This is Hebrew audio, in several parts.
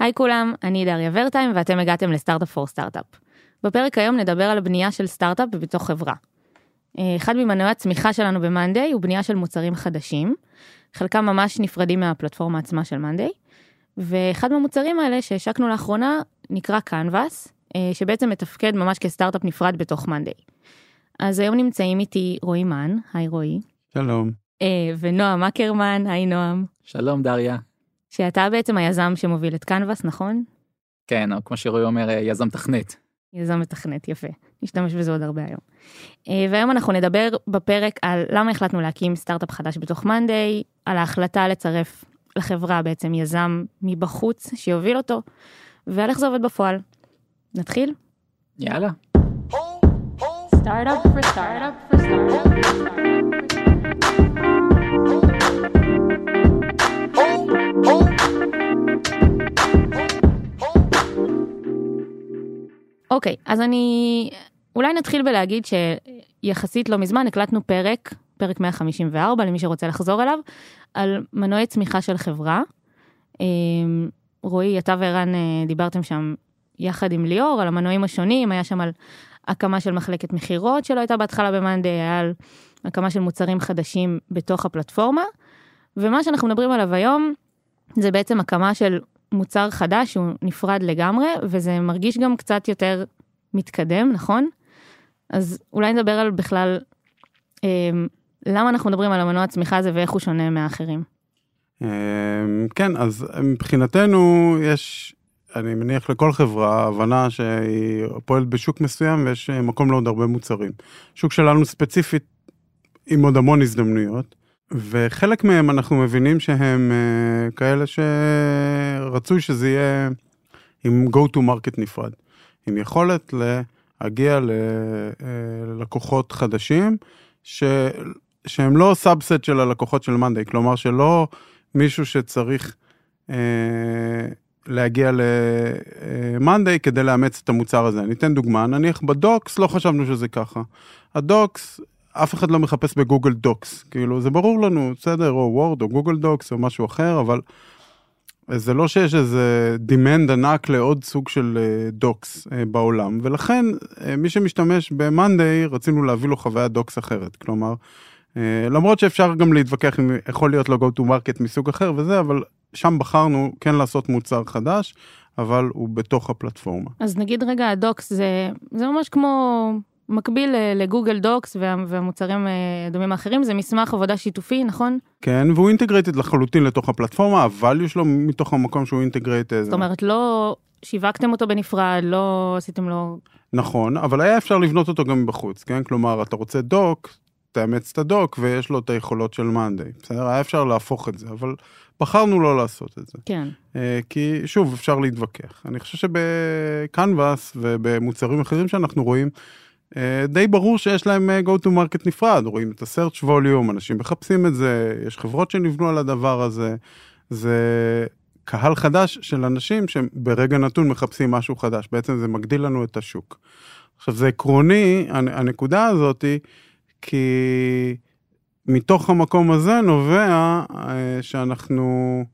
היי כולם, אני דריה ורטיים ואתם הגעתם לסטארט-אפ פור סטארט-אפ. בפרק היום נדבר על בנייה של סטארט-אפ בתוך חברה. אה, אחד ממנועי הצמיחה שלנו ב-Monday הוא בנייה של מוצרים חדשים, חלקם ממש נפרדים מהפלטפורמה עצמה של Monday, ואחד מהמוצרים האלה שהשקנו לאחרונה נקרא Canvas, אה, שבעצם מתפקד ממש כסטארט-אפ נפרד בתוך Monday. אז היום נמצאים איתי רועי מן, היי רועי. שלום. אה, ונועם אקרמן, היי נועם. שלום דריה. שאתה בעצם היזם שמוביל את קנבס, נכון? כן, או כמו שרועי אומר, אה, יזם תכנת. יזם מתכנת, יפה. נשתמש בזה עוד הרבה היום. אה, והיום אנחנו נדבר בפרק על למה החלטנו להקים סטארט-אפ חדש בתוך מאנדיי, על ההחלטה לצרף לחברה בעצם יזם מבחוץ שיוביל אותו, ועל איך זה עובד בפועל. נתחיל? יאללה. Startup for startup for startup. אוקיי, אז אני אולי נתחיל בלהגיד שיחסית לא מזמן הקלטנו פרק, פרק 154 למי שרוצה לחזור אליו, על מנועי צמיחה של חברה. אמ, רועי, אתה וערן אה, דיברתם שם יחד עם ליאור על המנועים השונים, היה שם על הקמה של מחלקת מכירות שלא הייתה בהתחלה במאנדי, היה על הקמה של מוצרים חדשים בתוך הפלטפורמה, ומה שאנחנו מדברים עליו היום זה בעצם הקמה של מוצר חדש שהוא נפרד לגמרי, וזה מרגיש גם קצת יותר מתקדם, נכון? אז אולי נדבר על בכלל, אה, למה אנחנו מדברים על המנוע הצמיחה הזה ואיך הוא שונה מהאחרים. אה, כן, אז מבחינתנו יש, אני מניח לכל חברה, הבנה שהיא פועלת בשוק מסוים ויש מקום לעוד הרבה מוצרים. שוק שלנו ספציפית עם עוד המון הזדמנויות. וחלק מהם אנחנו מבינים שהם uh, כאלה שרצוי שזה יהיה עם go to market נפרד, עם יכולת להגיע ללקוחות חדשים, ש... שהם לא subset של הלקוחות של מאנדיי, כלומר שלא מישהו שצריך uh, להגיע למאנדיי כדי לאמץ את המוצר הזה. אני אתן דוגמה, נניח ב Docs לא חשבנו שזה ככה. ה docs אף אחד לא מחפש בגוגל דוקס, כאילו זה ברור לנו, בסדר, או וורד או Google Docs או משהו אחר, אבל זה לא שיש איזה demand ענק לעוד סוג של docs אה, בעולם, ולכן אה, מי שמשתמש ב-Monday רצינו להביא לו חוויית docs אחרת, כלומר, אה, למרות שאפשר גם להתווכח אם יכול להיות לו go to market מסוג אחר וזה, אבל שם בחרנו כן לעשות מוצר חדש, אבל הוא בתוך הפלטפורמה. אז נגיד רגע ה docs זה, זה ממש כמו מקביל ל Google Docs והמוצרים הדומים האחרים, זה מסמך עבודה שיתופי, נכון? כן, והוא integrated לחלוטין לתוך הפלטפורמה, הvalue שלו מתוך המקום שהוא integrated. זאת אומרת, לא שיווקתם אותו בנפרד, לא עשיתם לו... נכון, אבל היה אפשר לבנות אותו גם בחוץ, כן? כלומר, אתה רוצה doc, תאמץ את ה doc ויש לו את היכולות של Monday, בסדר? היה אפשר להפוך את זה, אבל בחרנו לא לעשות את זה. כן. כי שוב, אפשר להתווכח. אני חושב שבקנבאס ובמוצרים אחרים שאנחנו רואים, די ברור שיש להם go to market נפרד, רואים את ה-search volume, אנשים מחפשים את זה, יש חברות שנבנו על הדבר הזה, זה קהל חדש של אנשים שברגע נתון מחפשים משהו חדש, בעצם זה מגדיל לנו את השוק. עכשיו זה עקרוני, הנקודה הזאתי, כי מתוך המקום הזה נובע שאנחנו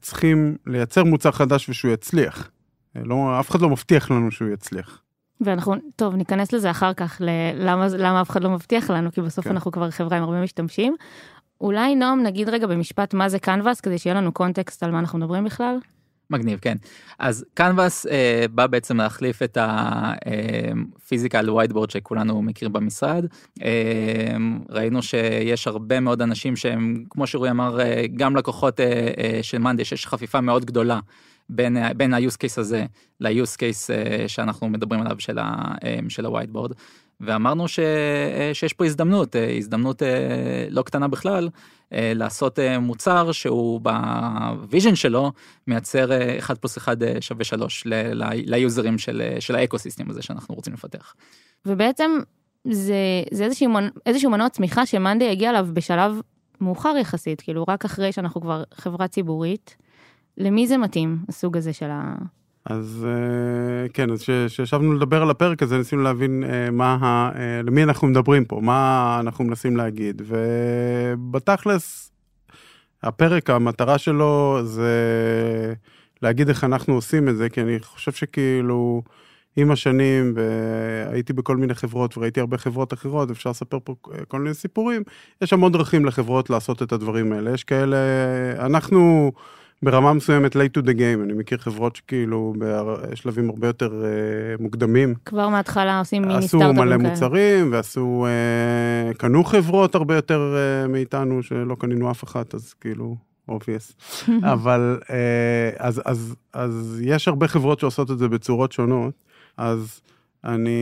צריכים לייצר מוצר חדש ושהוא יצליח. לא, אף אחד לא מבטיח לנו שהוא יצליח. ואנחנו, טוב, ניכנס לזה אחר כך, למה, למה אף אחד לא מבטיח לנו, כי בסוף כן. אנחנו כבר חברה עם הרבה משתמשים. אולי נועם נגיד רגע במשפט מה זה קנבאס, כדי שיהיה לנו context על מה אנחנו מדברים בכלל. מגניב, כן. אז קנבאס אה, בא בעצם להחליף את ה physical whiteboard שכולנו מכירים במשרד. אה, ראינו שיש הרבה מאוד אנשים שהם, כמו שרועי אמר, אה, גם לקוחות אה, אה, של Monday, שיש חפיפה מאוד גדולה. בין, בין ה-use case הזה ל-use case אה, שאנחנו מדברים עליו של, ה, אה, של ה-whiteboard. ואמרנו ש, אה, שיש פה הזדמנות, הזדמנות לא קטנה בכלל, לעשות מוצר שהוא ב vision שלו מייצר 1 פלוס 1 שווה 3 ליוזרים של, של ה ecosystem הזה שאנחנו רוצים לפתח. ובעצם זה, זה איזשהו, איזשהו מנוע צמיחה שמאנדי הגיע אליו בשלב מאוחר יחסית, כאילו רק אחרי שאנחנו כבר חברה ציבורית. למי זה מתאים, הסוג הזה של ה... אז אה, כן, אז כשישבנו לדבר על הפרק הזה, ניסינו להבין אה, מה, אה, למי אנחנו מדברים פה, מה אנחנו מנסים להגיד, ובתכלס, הפרק, המטרה שלו זה להגיד איך אנחנו עושים את זה, כי אני חושב שכאילו, עם השנים, והייתי בכל מיני חברות וראיתי הרבה חברות אחרות, אפשר לספר פה כל מיני סיפורים, יש המון דרכים לחברות לעשות את הדברים האלה. יש כאלה, אנחנו ברמה מסוימת late to the game, אני מכיר חברות שכאילו בשלבים הרבה יותר uh, מוקדמים. כבר מההתחלה עושים מיני סטארט-אפים עשו כאלה. מלא מוצרים, ועשו, uh, קנו חברות הרבה יותר uh, מאיתנו, שלא קנינו אף אחת, אז כאילו, obvious. אבל uh, אז, אז, אז יש הרבה חברות שעושות את זה בצורות שונות, אז אני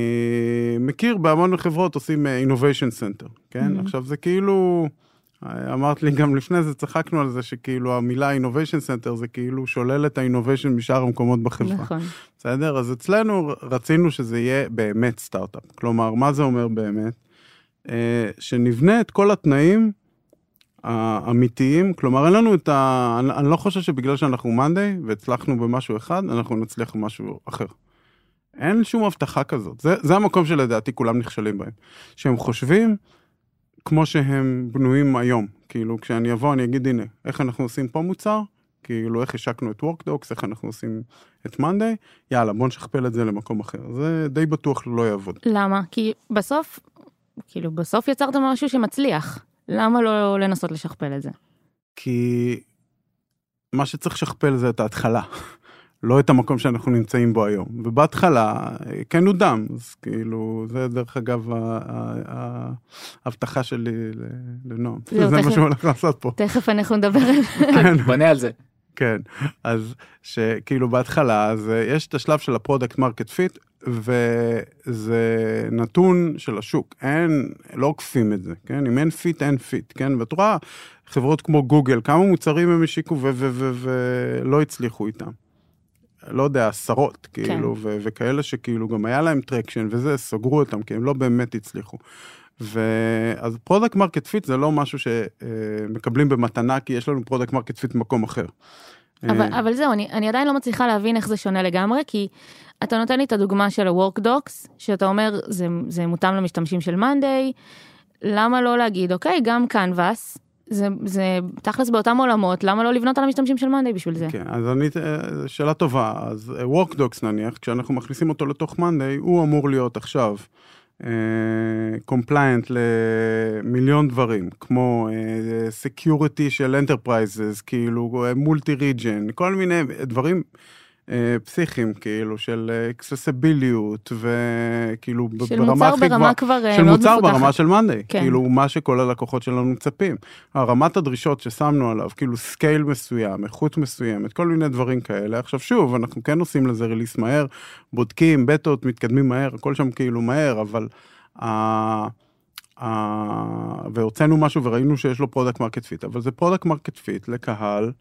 מכיר בהמון חברות עושים innovation center, כן? Mhm. עכשיו זה כאילו, אמרת לי גם לפני זה, צחקנו על זה שכאילו המילה innovation center זה כאילו שולל את ה-innovation משאר המקומות בחברה. נכון. בסדר? אז אצלנו רצינו שזה יהיה באמת סטארט-אפ. כלומר, מה זה אומר באמת? אה, שנבנה את כל התנאים האמיתיים, כלומר, אין לנו את ה... אני, אני לא חושב שבגלל שאנחנו מאנדיי והצלחנו במשהו אחד, אנחנו נצליח במשהו אחר. אין שום הבטחה כזאת. זה, זה המקום שלדעתי כולם נכשלים בהם. שהם חושבים כמו שהם בנויים היום. כאילו, כשאני אבוא, אני אגיד, הנה, איך אנחנו עושים פה מוצר? כאילו, איך השקנו את WorkDocs, איך אנחנו עושים את מאנדיי? יאללה, בוא נשכפל את זה למקום אחר. זה די בטוח לא יעבוד. למה? כי בסוף, כאילו, בסוף יצרת משהו שמצליח. למה לא לנסות לשכפל את זה? כי מה שצריך לשכפל זה את ההתחלה, לא את המקום שאנחנו נמצאים בו היום. ובהתחלה, כן הוא דם, אז כאילו, זה דרך אגב ההבטחה שלי לנועם. זהו, זה מה שהוא הולך לעשות פה. תכף אנחנו נדבר על זה. כן. בונה על זה. כן, אז שכאילו בהתחלה, אז אה, יש את השלב של ה product market fit, וזה נתון של השוק, אין, לא עוקפים את זה, כן? אם אין fit, אין fit, כן? ואת רואה חברות כמו גוגל, כמה מוצרים הם השיקו ו- ו- ו- ולא הצליחו איתם. לא יודע, עשרות, כאילו, ו- וכאלה שכאילו גם היה להם traction וזה, סגרו אותם, כי הם לא באמת הצליחו. ואז product market fit זה לא משהו שמקבלים במתנה, כי יש לנו product market fit במקום אחר. אבל, אה, אבל זהו, אני, אני עדיין לא מצליחה להבין איך זה שונה לגמרי, כי אתה נותן לי את הדוגמה של ה-workdocs, שאתה אומר, זה, זה מותאם למשתמשים של Monday, למה לא להגיד, אוקיי, גם קנבאס, זה, זה תכלס באותם עולמות, למה לא לבנות על המשתמשים של Monday בשביל זה? כן, אז אני, אה, שאלה טובה, אז אה, WorkDocs נניח, כשאנחנו מכניסים אותו לתוך Monday, הוא אמור להיות עכשיו compliant למיליון דברים, כמו אה, security של enterprises, כאילו multi region, כל מיני דברים אה, פסיכיים, כאילו, של accessibility, וכאילו של ברמה מוצר הכי גבוהה. ברמה כבר אה, של מאוד מוצר מפותחת. ברמה של Monday, כן. כאילו מה שכל הלקוחות שלנו מצפים. רמת הדרישות ששמנו עליו, כאילו scale מסוים, איכות מסוימת, כל מיני דברים כאלה. עכשיו שוב, אנחנו כן עושים לזה release מהר, בודקים, בטות, מתקדמים מהר, הכל שם כאילו מהר, אבל... ה- ה- והוצאנו משהו וראינו שיש לו product market fit, אבל זה product market fit לקהל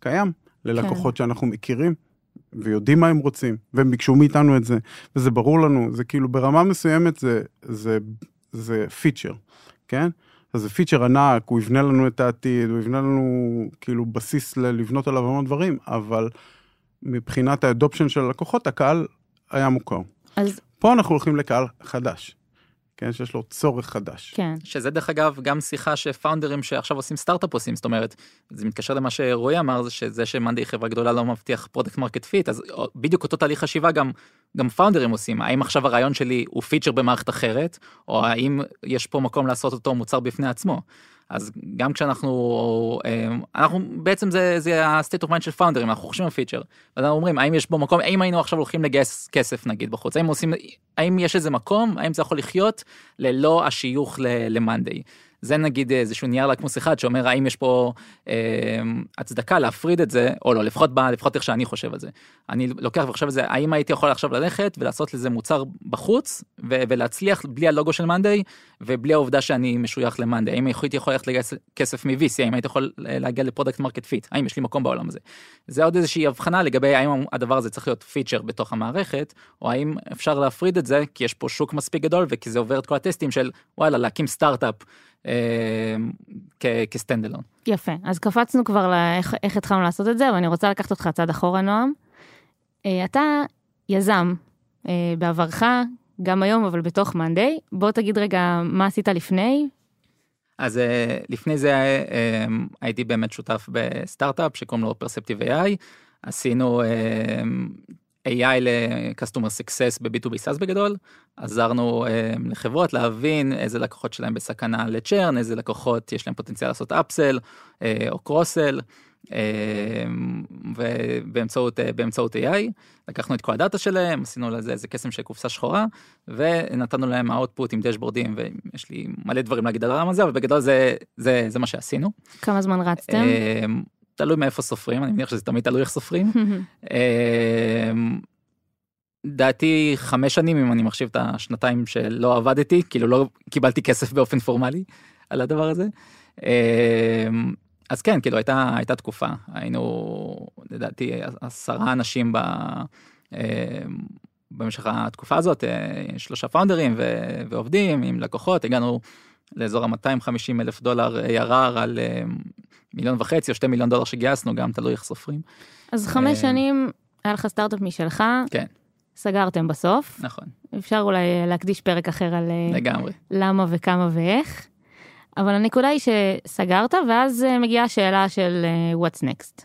קיים, ללקוחות שאנחנו מכירים. ויודעים מה הם רוצים, והם ביקשו מאיתנו את זה, וזה ברור לנו, זה כאילו ברמה מסוימת זה, זה, זה פיצ'ר, כן? אז זה פיצ'ר ענק, הוא יבנה לנו את העתיד, הוא יבנה לנו כאילו בסיס לבנות עליו המון דברים, אבל מבחינת ה adoption של הלקוחות, הקהל היה מוכר. אז פה אנחנו הולכים לקהל חדש, כן? שיש לו צורך חדש. כן, שזה דרך אגב גם שיחה שפאונדרים שעכשיו עושים סטארט-אפ עושים, זאת אומרת, זה מתקשר למה שרועי אמר, זה שזה ש Monday היא חברה גדולה לא מבטיח product market fit, אז בדיוק אותו תהליך חשיבה גם, גם פאונדרים עושים, האם עכשיו הרעיון שלי הוא פיצ'ר במערכת אחרת, או האם יש פה מקום לעשות אותו מוצר בפני עצמו. אז גם כשאנחנו, אה, אנחנו בעצם זה, זה ה-state of mind של פאונדרים, אנחנו חושבים על פיצ'ר, אז אנחנו אומרים האם יש בו מקום, האם היינו עכשיו הולכים לגייס כסף נגיד בחוץ, האם עושים, האם יש איזה מקום, האם זה יכול לחיות ללא השיוך ל Monday. זה נגיד איזשהו נייר לקמוס אחד שאומר האם יש פה אה, הצדקה להפריד את זה או לא לפחות ב, לפחות איך שאני חושב על זה. אני לוקח וחושב על זה האם הייתי יכול עכשיו ללכת ולעשות לזה מוצר בחוץ ו- ולהצליח בלי הלוגו של Monday ובלי העובדה שאני משוייך ל Monday האם הייתי יכול ללכת לגייס כסף מ-VC האם הייתי יכול להגיע ל product market fit האם יש לי מקום בעולם הזה. זה עוד איזושהי הבחנה לגבי האם הדבר הזה צריך להיות פיצ'ר בתוך המערכת או האם אפשר להפריד את זה כי יש פה שוק מספיק גדול וכי זה עובר את כל הטסטים של וואלה להקים סטארט-אפ. כסטנדלון. יפה. אז קפצנו כבר לאיך איך התחלנו לעשות את זה, ואני רוצה לקחת אותך צעד אחורה, נועם. אה, אתה יזם אה, בעברך, גם היום, אבל בתוך מאנדיי. בוא תגיד רגע מה עשית לפני. אז לפני זה הייתי באמת שותף בסטארט-אפ שקוראים לו פרספטיב AI. עשינו AI ל-Customer Success ב-B2B SaaS בגדול, עזרנו לחברות להבין איזה לקוחות שלהם בסכנה לצ'רן, איזה לקוחות יש להם פוטנציאל לעשות אפסל או קרוסל. ובאמצעות באמצעות AI לקחנו את כל הדאטה שלהם עשינו לזה איזה קסם של קופסה שחורה ונתנו להם האוטפוט עם דשבורדים ויש לי מלא דברים להגיד על העולם הזה אבל בגדול זה זה זה מה שעשינו. כמה זמן רצתם? תלוי מאיפה סופרים אני מניח שזה תמיד תלוי איך סופרים. דעתי חמש שנים אם אני מחשיב את השנתיים שלא עבדתי כאילו לא קיבלתי כסף באופן פורמלי על הדבר הזה. אז כן כאילו הייתה הייתה תקופה היינו לדעתי עשרה אנשים ב, במשך התקופה הזאת שלושה פאונדרים ועובדים עם לקוחות הגענו לאזור ה-250 אלף דולר ARR על מיליון וחצי או שתי מיליון דולר שגייסנו גם תלוי איך סופרים. אז חמש שנים היה לך סטארט-אפ משלך. כן. סגרתם בסוף. נכון. אפשר אולי להקדיש פרק אחר על לגמרי. למה וכמה ואיך. אבל הנקודה היא שסגרת ואז מגיעה השאלה של what's next.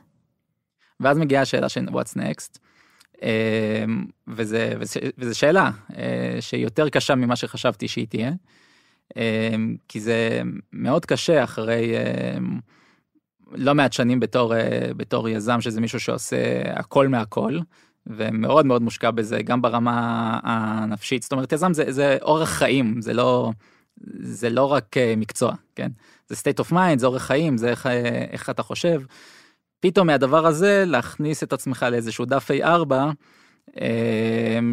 ואז מגיעה השאלה של what's next. וזה, וזה, וזה שאלה שהיא יותר קשה ממה שחשבתי שהיא תהיה. כי זה מאוד קשה אחרי לא מעט שנים בתור בתור יזם שזה מישהו שעושה הכל מהכל ומאוד מאוד מושקע בזה גם ברמה הנפשית זאת אומרת יזם זה, זה אורח חיים זה לא זה לא רק מקצוע כן זה state of mind זה אורח חיים זה איך, איך אתה חושב. פתאום מהדבר הזה להכניס את עצמך לאיזשהו דף A4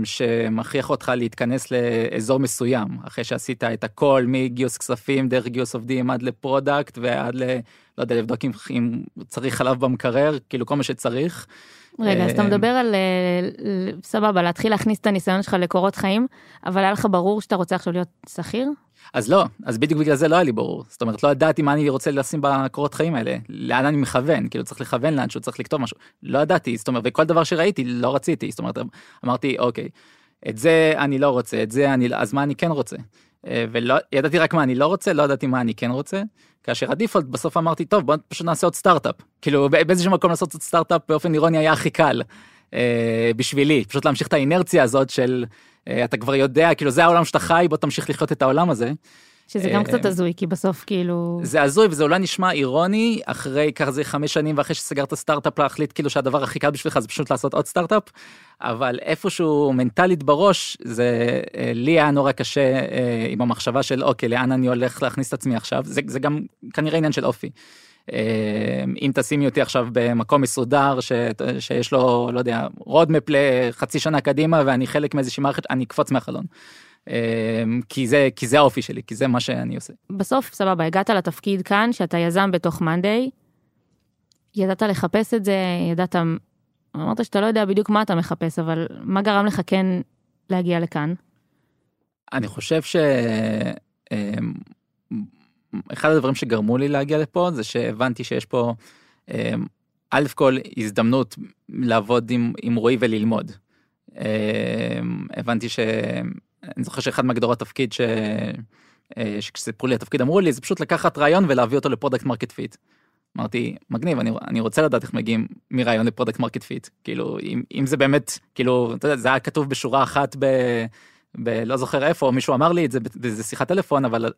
שמכריח אותך להתכנס לאזור מסוים אחרי שעשית את הכל מגיוס כספים דרך גיוס עובדים עד ל product ועד ל... לא יודע לבדוק אם, אם צריך חלב במקרר כאילו כל מה שצריך. רגע אז אתה מדבר על סבבה להתחיל להכניס את הניסיון שלך לקורות חיים אבל היה לך ברור שאתה רוצה עכשיו להיות שכיר? אז לא אז בדיוק בגלל זה לא היה לי ברור. זאת אומרת לא ידעתי מה אני רוצה לשים בקורות חיים האלה לאן אני מכוון כאילו צריך לכוון לאן שהוא צריך לכתוב משהו. לא ידעתי זאת אומרת וכל דבר שראיתי לא רציתי. זאת אומרת אמרתי אוקיי את זה אני לא רוצה את זה אני אז מה אני כן רוצה ולא ידעתי רק מה אני לא רוצה לא ידעתי מה אני כן רוצה כאשר הדיפולט בסוף אמרתי טוב בוא פשוט נעשה עוד סטארט-אפ כאילו באיזשהו מקום לעשות עוד סטארט-אפ באופן אירוני היה הכי קל בשבילי פשוט להמשיך את האינרציה הזאת של. אתה כבר יודע כאילו זה העולם שאתה חי בוא תמשיך לחיות את העולם הזה. שזה גם קצת הזוי כי בסוף כאילו זה הזוי וזה אולי נשמע אירוני אחרי ככה זה חמש שנים ואחרי שסגרת סטארט-אפ להחליט כאילו שהדבר הכי קל בשבילך זה פשוט לעשות עוד סטארט-אפ. אבל איפשהו מנטלית בראש זה לי היה נורא קשה עם המחשבה של אוקיי לאן אני הולך להכניס את עצמי עכשיו זה, זה גם כנראה עניין של אופי. אם תשימי אותי עכשיו במקום מסודר ש, שיש לו לא יודע roadmap לחצי שנה קדימה ואני חלק מאיזושהי מערכת אני אקפוץ מהחלון. כי זה כי זה האופי שלי כי זה מה שאני עושה. בסוף סבבה הגעת לתפקיד כאן שאתה יזם בתוך מאנדיי. ידעת לחפש את זה ידעת אמרת שאתה לא יודע בדיוק מה אתה מחפש אבל מה גרם לך כן להגיע לכאן. אני חושב ש... אחד הדברים שגרמו לי להגיע לפה זה שהבנתי שיש פה א' כל הזדמנות לעבוד עם, עם רועי וללמוד. הבנתי שאני זוכר שאחד מהגדרות תפקיד ש... שכשסיפרו לי התפקיד אמרו לי זה פשוט לקחת רעיון ולהביא אותו ל product market fit. אמרתי מגניב אני, אני רוצה לדעת איך מגיעים מרעיון ל product market fit כאילו אם, אם זה באמת כאילו אתה יודע, זה היה כתוב בשורה אחת ב... בלא זוכר איפה מישהו אמר לי את זה באיזה שיחת טלפון אבל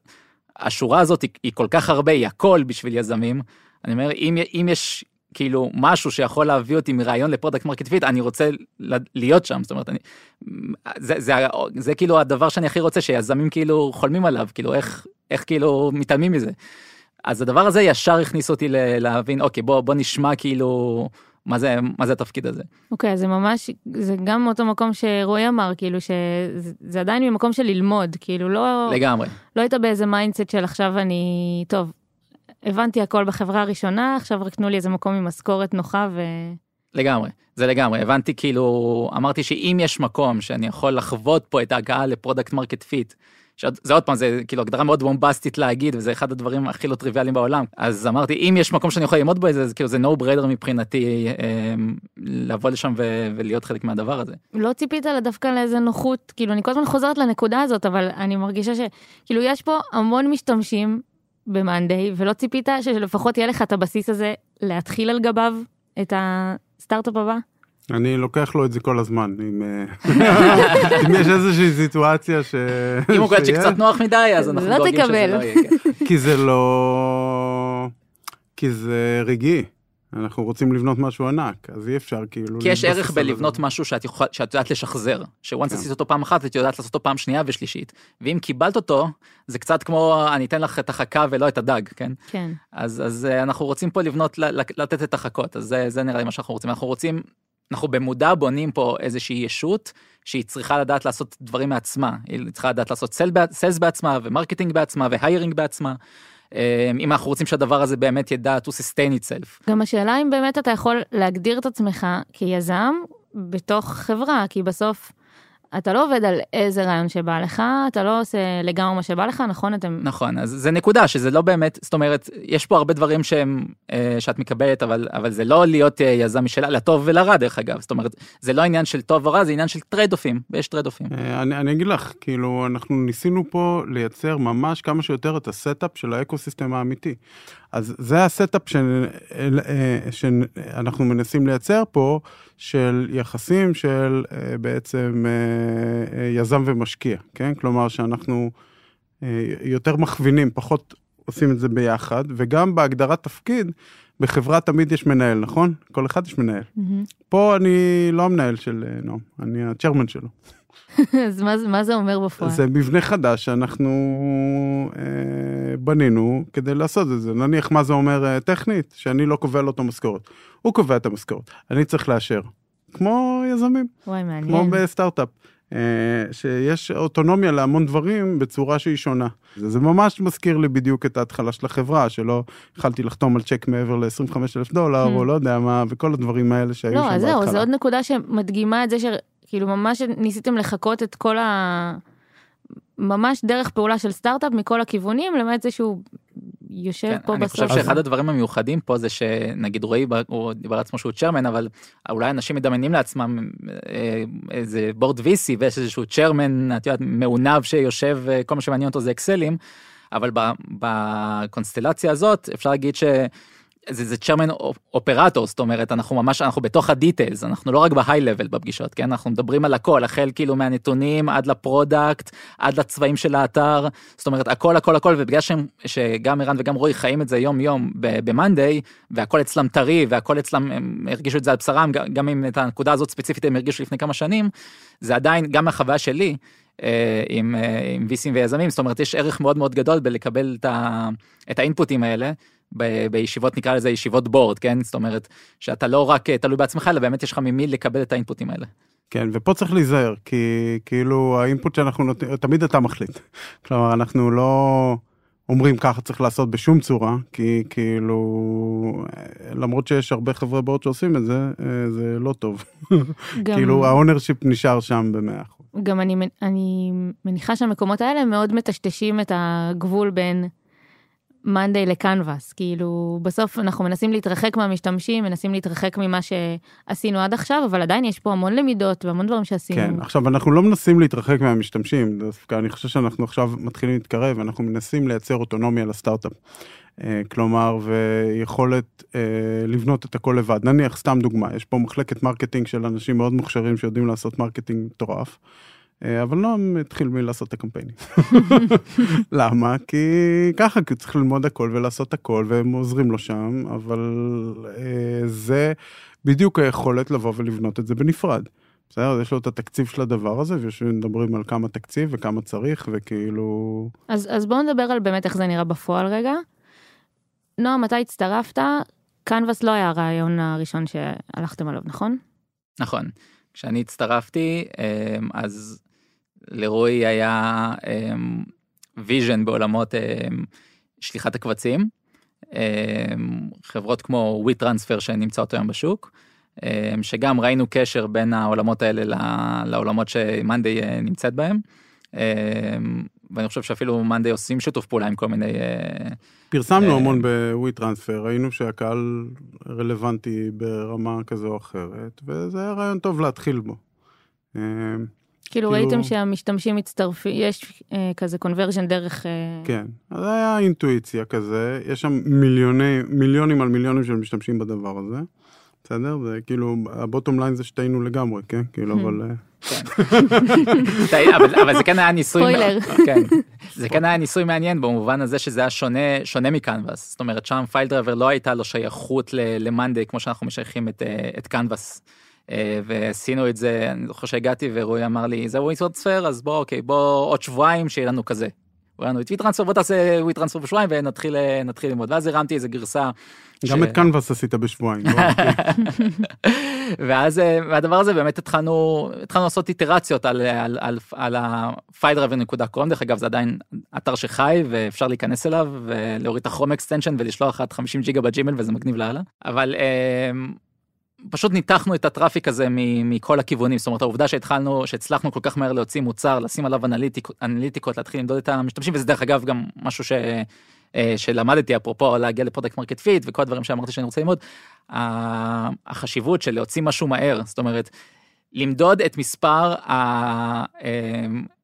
השורה הזאת היא, היא כל כך הרבה היא הכל בשביל יזמים אני אומר אם, אם יש כאילו משהו שיכול להביא אותי מרעיון ל product market fit אני רוצה להיות שם זאת אומרת אני זה, זה, זה, זה כאילו הדבר שאני הכי רוצה שיזמים כאילו חולמים עליו כאילו איך איך כאילו מתעלמים מזה. אז הדבר הזה ישר הכניס אותי להבין אוקיי בוא בוא נשמע כאילו מה זה מה זה התפקיד הזה. אוקיי okay, זה ממש זה גם אותו מקום שרועי אמר כאילו שזה עדיין ממקום של ללמוד כאילו לא לגמרי לא היית באיזה mindset של עכשיו אני טוב הבנתי הכל בחברה הראשונה עכשיו רק תנו לי איזה מקום עם משכורת נוחה ו... לגמרי זה לגמרי הבנתי כאילו אמרתי שאם יש מקום שאני יכול לחוות פה את ההגעה ל product market fit. זה עוד פעם זה כאילו הגדרה מאוד בומבסטית להגיד וזה אחד הדברים הכי לא טריוויאליים בעולם אז אמרתי אם יש מקום שאני יכול ללמוד בו זה כאילו זה no brainer מבחינתי אה, לבוא לשם ו- ולהיות חלק מהדבר הזה. לא ציפית דווקא לאיזה נוחות כאילו אני כל הזמן חוזרת לנקודה הזאת אבל אני מרגישה שכאילו יש פה המון משתמשים במאנדיי ולא ציפית שלפחות יהיה לך את הבסיס הזה להתחיל על גביו את סטארט-אפ הבא? אני לוקח לו את זה כל הזמן, אם, אה, אם יש איזושהי סיטואציה ש... אם הוא שיהיה, שקצת נוח מדי, אז אנחנו לא דואגים שזה. לא יהיה. כן. כי זה לא... כי זה רגעי. אנחנו רוצים לבנות משהו ענק, אז אי אפשר כאילו... כי יש ערך. בלבנות משהו שאת יכולה- שאת יודעת לשחזר, שוואנס כן. עשית אותו פעם אחת, את יודעת לעשות אותו פעם שנייה ושלישית. ואם קיבלת אותו, זה קצת כמו אני אתן לך את החכה ולא את הדג, כן? כן. אז, אז אה, אנחנו רוצים פה לבנות, לתת את החכות, אז זה, זה נראה לי מה שאנחנו רוצים. אנחנו רוצים, אנחנו במודע בונים פה איזושהי ישות שהיא צריכה לדעת לעשות דברים מעצמה. היא צריכה לדעת לעשות sales בעצמה ו marketing בעצמה ו hiring בעצמה. אה, אם אנחנו רוצים שהדבר הזה באמת ידע to sustain itself. גם השאלה אם באמת אתה יכול להגדיר את עצמך כיזם בתוך חברה, כי בסוף אתה לא עובד על איזה רעיון שבא לך, אתה לא עושה לגמרי מה שבא לך, נכון? אתם... נכון, אז זה נקודה שזה לא באמת, זאת אומרת, יש פה הרבה דברים שהם, אה, שאת מקבלת, אבל, אבל זה לא להיות אה, יזם משלה, לטוב ולרע דרך אגב, זאת אומרת, זה לא עניין של טוב או רע, זה עניין של טרייד אופים, ויש trade-off ים. אה, אני, אני אגיד לך, כאילו, אנחנו ניסינו פה לייצר ממש כמה שיותר את ה setup של ה ecosystem האמיתי. אז זה ה setup ש- אה, שאנחנו מנסים לייצר פה, של יחסים של אה, בעצם אה, יזם ומשקיע, כן? כלומר שאנחנו יותר מכווינים, פחות עושים את זה ביחד, וגם בהגדרת תפקיד, בחברה תמיד יש מנהל, נכון? כל אחד יש מנהל. מהמם. פה אני לא המנהל של נועם, אני הצ'רמן שלו. אז מה, מה זה אומר בפועל? זה מבנה חדש שאנחנו אה, בנינו כדי לעשות את זה. נניח מה זה אומר אה, טכנית, שאני לא קובע לו את המשכורת. הוא קובע את המשכורת, אני צריך לאשר. כמו יזמים, וואי, כמו מעניין. בסטארט-אפ. אה, שיש אוטונומיה להמון דברים בצורה שהיא שונה. זה, זה ממש מזכיר לי בדיוק את ההתחלה של החברה, שלא יכלתי לחתום על צ'ק מעבר ל-25 אלף דולר. או לא יודע מה, וכל הדברים האלה שהיו שם לא, בהתחלה. אז זהו, זו עוד נקודה שמדגימה את זה שכאילו ממש ניסיתם לחקות את כל ה... ממש דרך פעולה של סטארט-אפ מכל הכיוונים, למעט זה שהוא יושב כן, פה אני בסוף. חושב שאחד הדברים המיוחדים פה זה שנגיד רועי, הוא דיבר על עצמו שהוא צ'רמן, אבל אולי אנשים מדמיינים לעצמם אה, איזה board VC ויש איזשהו chairman, את יודעת, מעונב שיושב, אה, כל מה שמעניין אותו זה אקסלים, אבל בקונסטלציה הזאת אפשר להגיד ש... זה, זה chairman operator, זאת אומרת, אנחנו ממש, אנחנו בתוך ה details, אנחנו לא רק ב high level בפגישות, כן? אנחנו מדברים על הכל, החל כאילו מהנתונים עד ל product, עד לצבעים של האתר, זאת אומרת, הכל, הכל, הכל, ובגלל שהם, שגם ערן וגם רועי חיים את זה יום יום ב-Monday, והכל אצלם טרי, והכל אצלם, הם הרגישו את זה על בשרם, גם- אם את הנקודה הזאת ספציפית הם הרגישו לפני כמה שנים, זה עדיין, גם מהחוויה שלי, אה, עם, אה, עם ויסים ויזמים, זאת אומרת, יש ערך מאוד מאוד גדול בלקבל את, ה, את האינפוטים האלה. ב- בישיבות נקרא לזה ישיבות בורד כן זאת אומרת שאתה לא רק אה, תלוי בעצמך אלא באמת יש לך ממי לקבל את האינפוטים האלה. כן, ופה צריך להיזהר, כי כאילו האינפוט שאנחנו נותנים, תמיד אתה מחליט. כלומר, אנחנו לא אומרים ככה צריך לעשות בשום צורה, כי כאילו, אה, למרות שיש הרבה חברי board שעושים את זה, אה, זה לא טוב. גם- כאילו ה ownership נשאר שם במאה אחוז. גם אני, אני מניחה שהמקומות האלה מאוד מטשטשים את הגבול בין מאנדיי לקנבאס. כאילו, בסוף אנחנו מנסים להתרחק מהמשתמשים, מנסים להתרחק ממה שעשינו עד עכשיו, אבל עדיין יש פה המון למידות והמון דברים שעשינו. כן, עכשיו אנחנו לא מנסים להתרחק מהמשתמשים, דווקא אני חושב שאנחנו עכשיו מתחילים להתקרב, אנחנו מנסים לייצר אוטונומיה לסטארט-אפ. אה, כלומר, ויכולת אה, לבנות את הכל לבד. נניח, סתם דוגמה, יש פה מחלקת marketing של אנשים מאוד מוכשרים שיודעים לעשות marketing מטורף, אבל נועם התחיל מלעשות את הקמפיינים. למה? כי ככה, כי הוא צריך ללמוד הכל ולעשות הכל, והם עוזרים לו שם, אבל אה, זה בדיוק היכולת לבוא ולבנות את זה בנפרד. בסדר, יש לו את התקציב של הדבר הזה, ומדברים על כמה תקציב וכמה צריך, וכאילו... אז, אז בואו נדבר על באמת איך זה נראה בפועל רגע. נועה, מתי הצטרפת? קנבאס לא היה הרעיון הראשון שהלכתם עליו, נכון? נכון. כשאני הצטרפתי אמ, אז לרועי היה vision בעולמות אמ, שליחת הקבצים. אמ, חברות כמו WeTransfer שנמצאות היום בשוק. אמ, שגם ראינו קשר בין העולמות האלה לעולמות שמאנדיי אה, נמצאת בהם. אמ, ואני חושב שאפילו מאנדיי עושים שיתוף פעולה עם כל מיני אה, פרסמנו אה, המון בווי טרנספר, ראינו שהקהל רלוונטי ברמה כזו או אחרת, וזה היה רעיון טוב להתחיל בו. כאילו כאילו- ראיתם שהמשתמשים מצטרפים, יש אה, כזה קונברז'ן דרך... אה, כן, אז היה אינטואיציה כזה, יש שם מיליוני, מיליונים על מיליונים של משתמשים בדבר הזה. בסדר? זה כאילו, ה bottom line זה שטעינו לגמרי, כן? כאילו, Hmm. אבל... אה, אבל, אבל זה כן היה ניסוי, ספוילר. כן, זה כן היה ניסוי מעניין במובן הזה שזה היה שונה, שונה מקנבאס, זאת אומרת שם FileDriver לא הייתה לו שייכות למאנדי כמו שאנחנו משייכים את, אה, את קנבאס. אה, ועשינו את זה, אני זוכר שהגעתי ורועי אמר לי זה WeTransfer אז בוא אוקיי בוא עוד שבועיים שיהיה לנו כזה. הוא היה לנו את WeTransfer בוא תעשה WeTransfer בשבועיים ונתחיל אה, ללמוד ואז הרמתי איזה גרסה. גם ש- את קנבאס עשית בשבועיים. לא? ואז אה, והדבר הזה באמת התחלנו התחלנו לעשות איטרציות על על על על ה-filedriver.com דרך אגב זה עדיין אתר שחי ואפשר להיכנס אליו ולהוריד את ה Chrome extension ולשלוח עד 50 ג'יגה בג'ימל וזה מגניב לאללה אבל אה, פשוט ניתחנו את ה traffic הזה מכל הכיוונים זאת אומרת העובדה שהתחלנו שהצלחנו כל כך מהר להוציא מוצר לשים עליו אנליטיק, אנליטיקות להתחיל למדוד את המשתמשים וזה דרך אגב גם משהו ש... אה, שלמדתי אפרופו להגיע ל product market fit וכל הדברים שאמרתי שאני רוצה ללמוד. החשיבות של להוציא משהו מהר זאת אומרת למדוד את מספר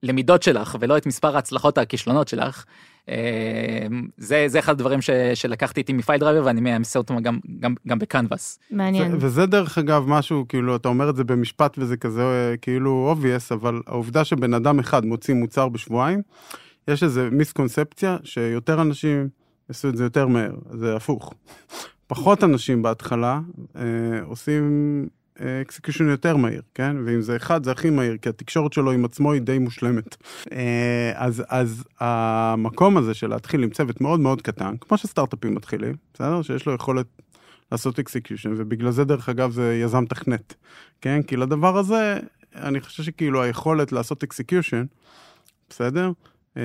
הלמידות שלך ולא את מספר ההצלחות הכישלונות שלך. אה, זה זה אחד הדברים ש, שלקחתי איתי מ-File Driver ואני מיישם אותם גם גם גם ב-Canvas. מעניין. ו- וזה דרך אגב משהו, כאילו, אתה אומר את זה במשפט וזה כזה כאילו obvious, אבל העובדה שבן אדם אחד מוציא מוצר בשבועיים, יש איזה misconception שיותר אנשים יעשו את זה יותר מהר, זה הפוך. פחות אנשים בהתחלה אה, עושים execution יותר מהר, כן? ואם זה אחד זה הכי מהיר, כי התקשורת שלו עם עצמו היא די מושלמת. אה, אז, אז המקום הזה של להתחיל עם צוות מאוד מאוד קטן, כמו שסטארט-אפים מתחילים, בסדר? שיש לו יכולת לעשות execution, ובגלל זה דרך אגב זה יזם מתכנת, כן? כי לדבר הזה, אני חושב שכאילו היכולת לעשות execution, בסדר? אה,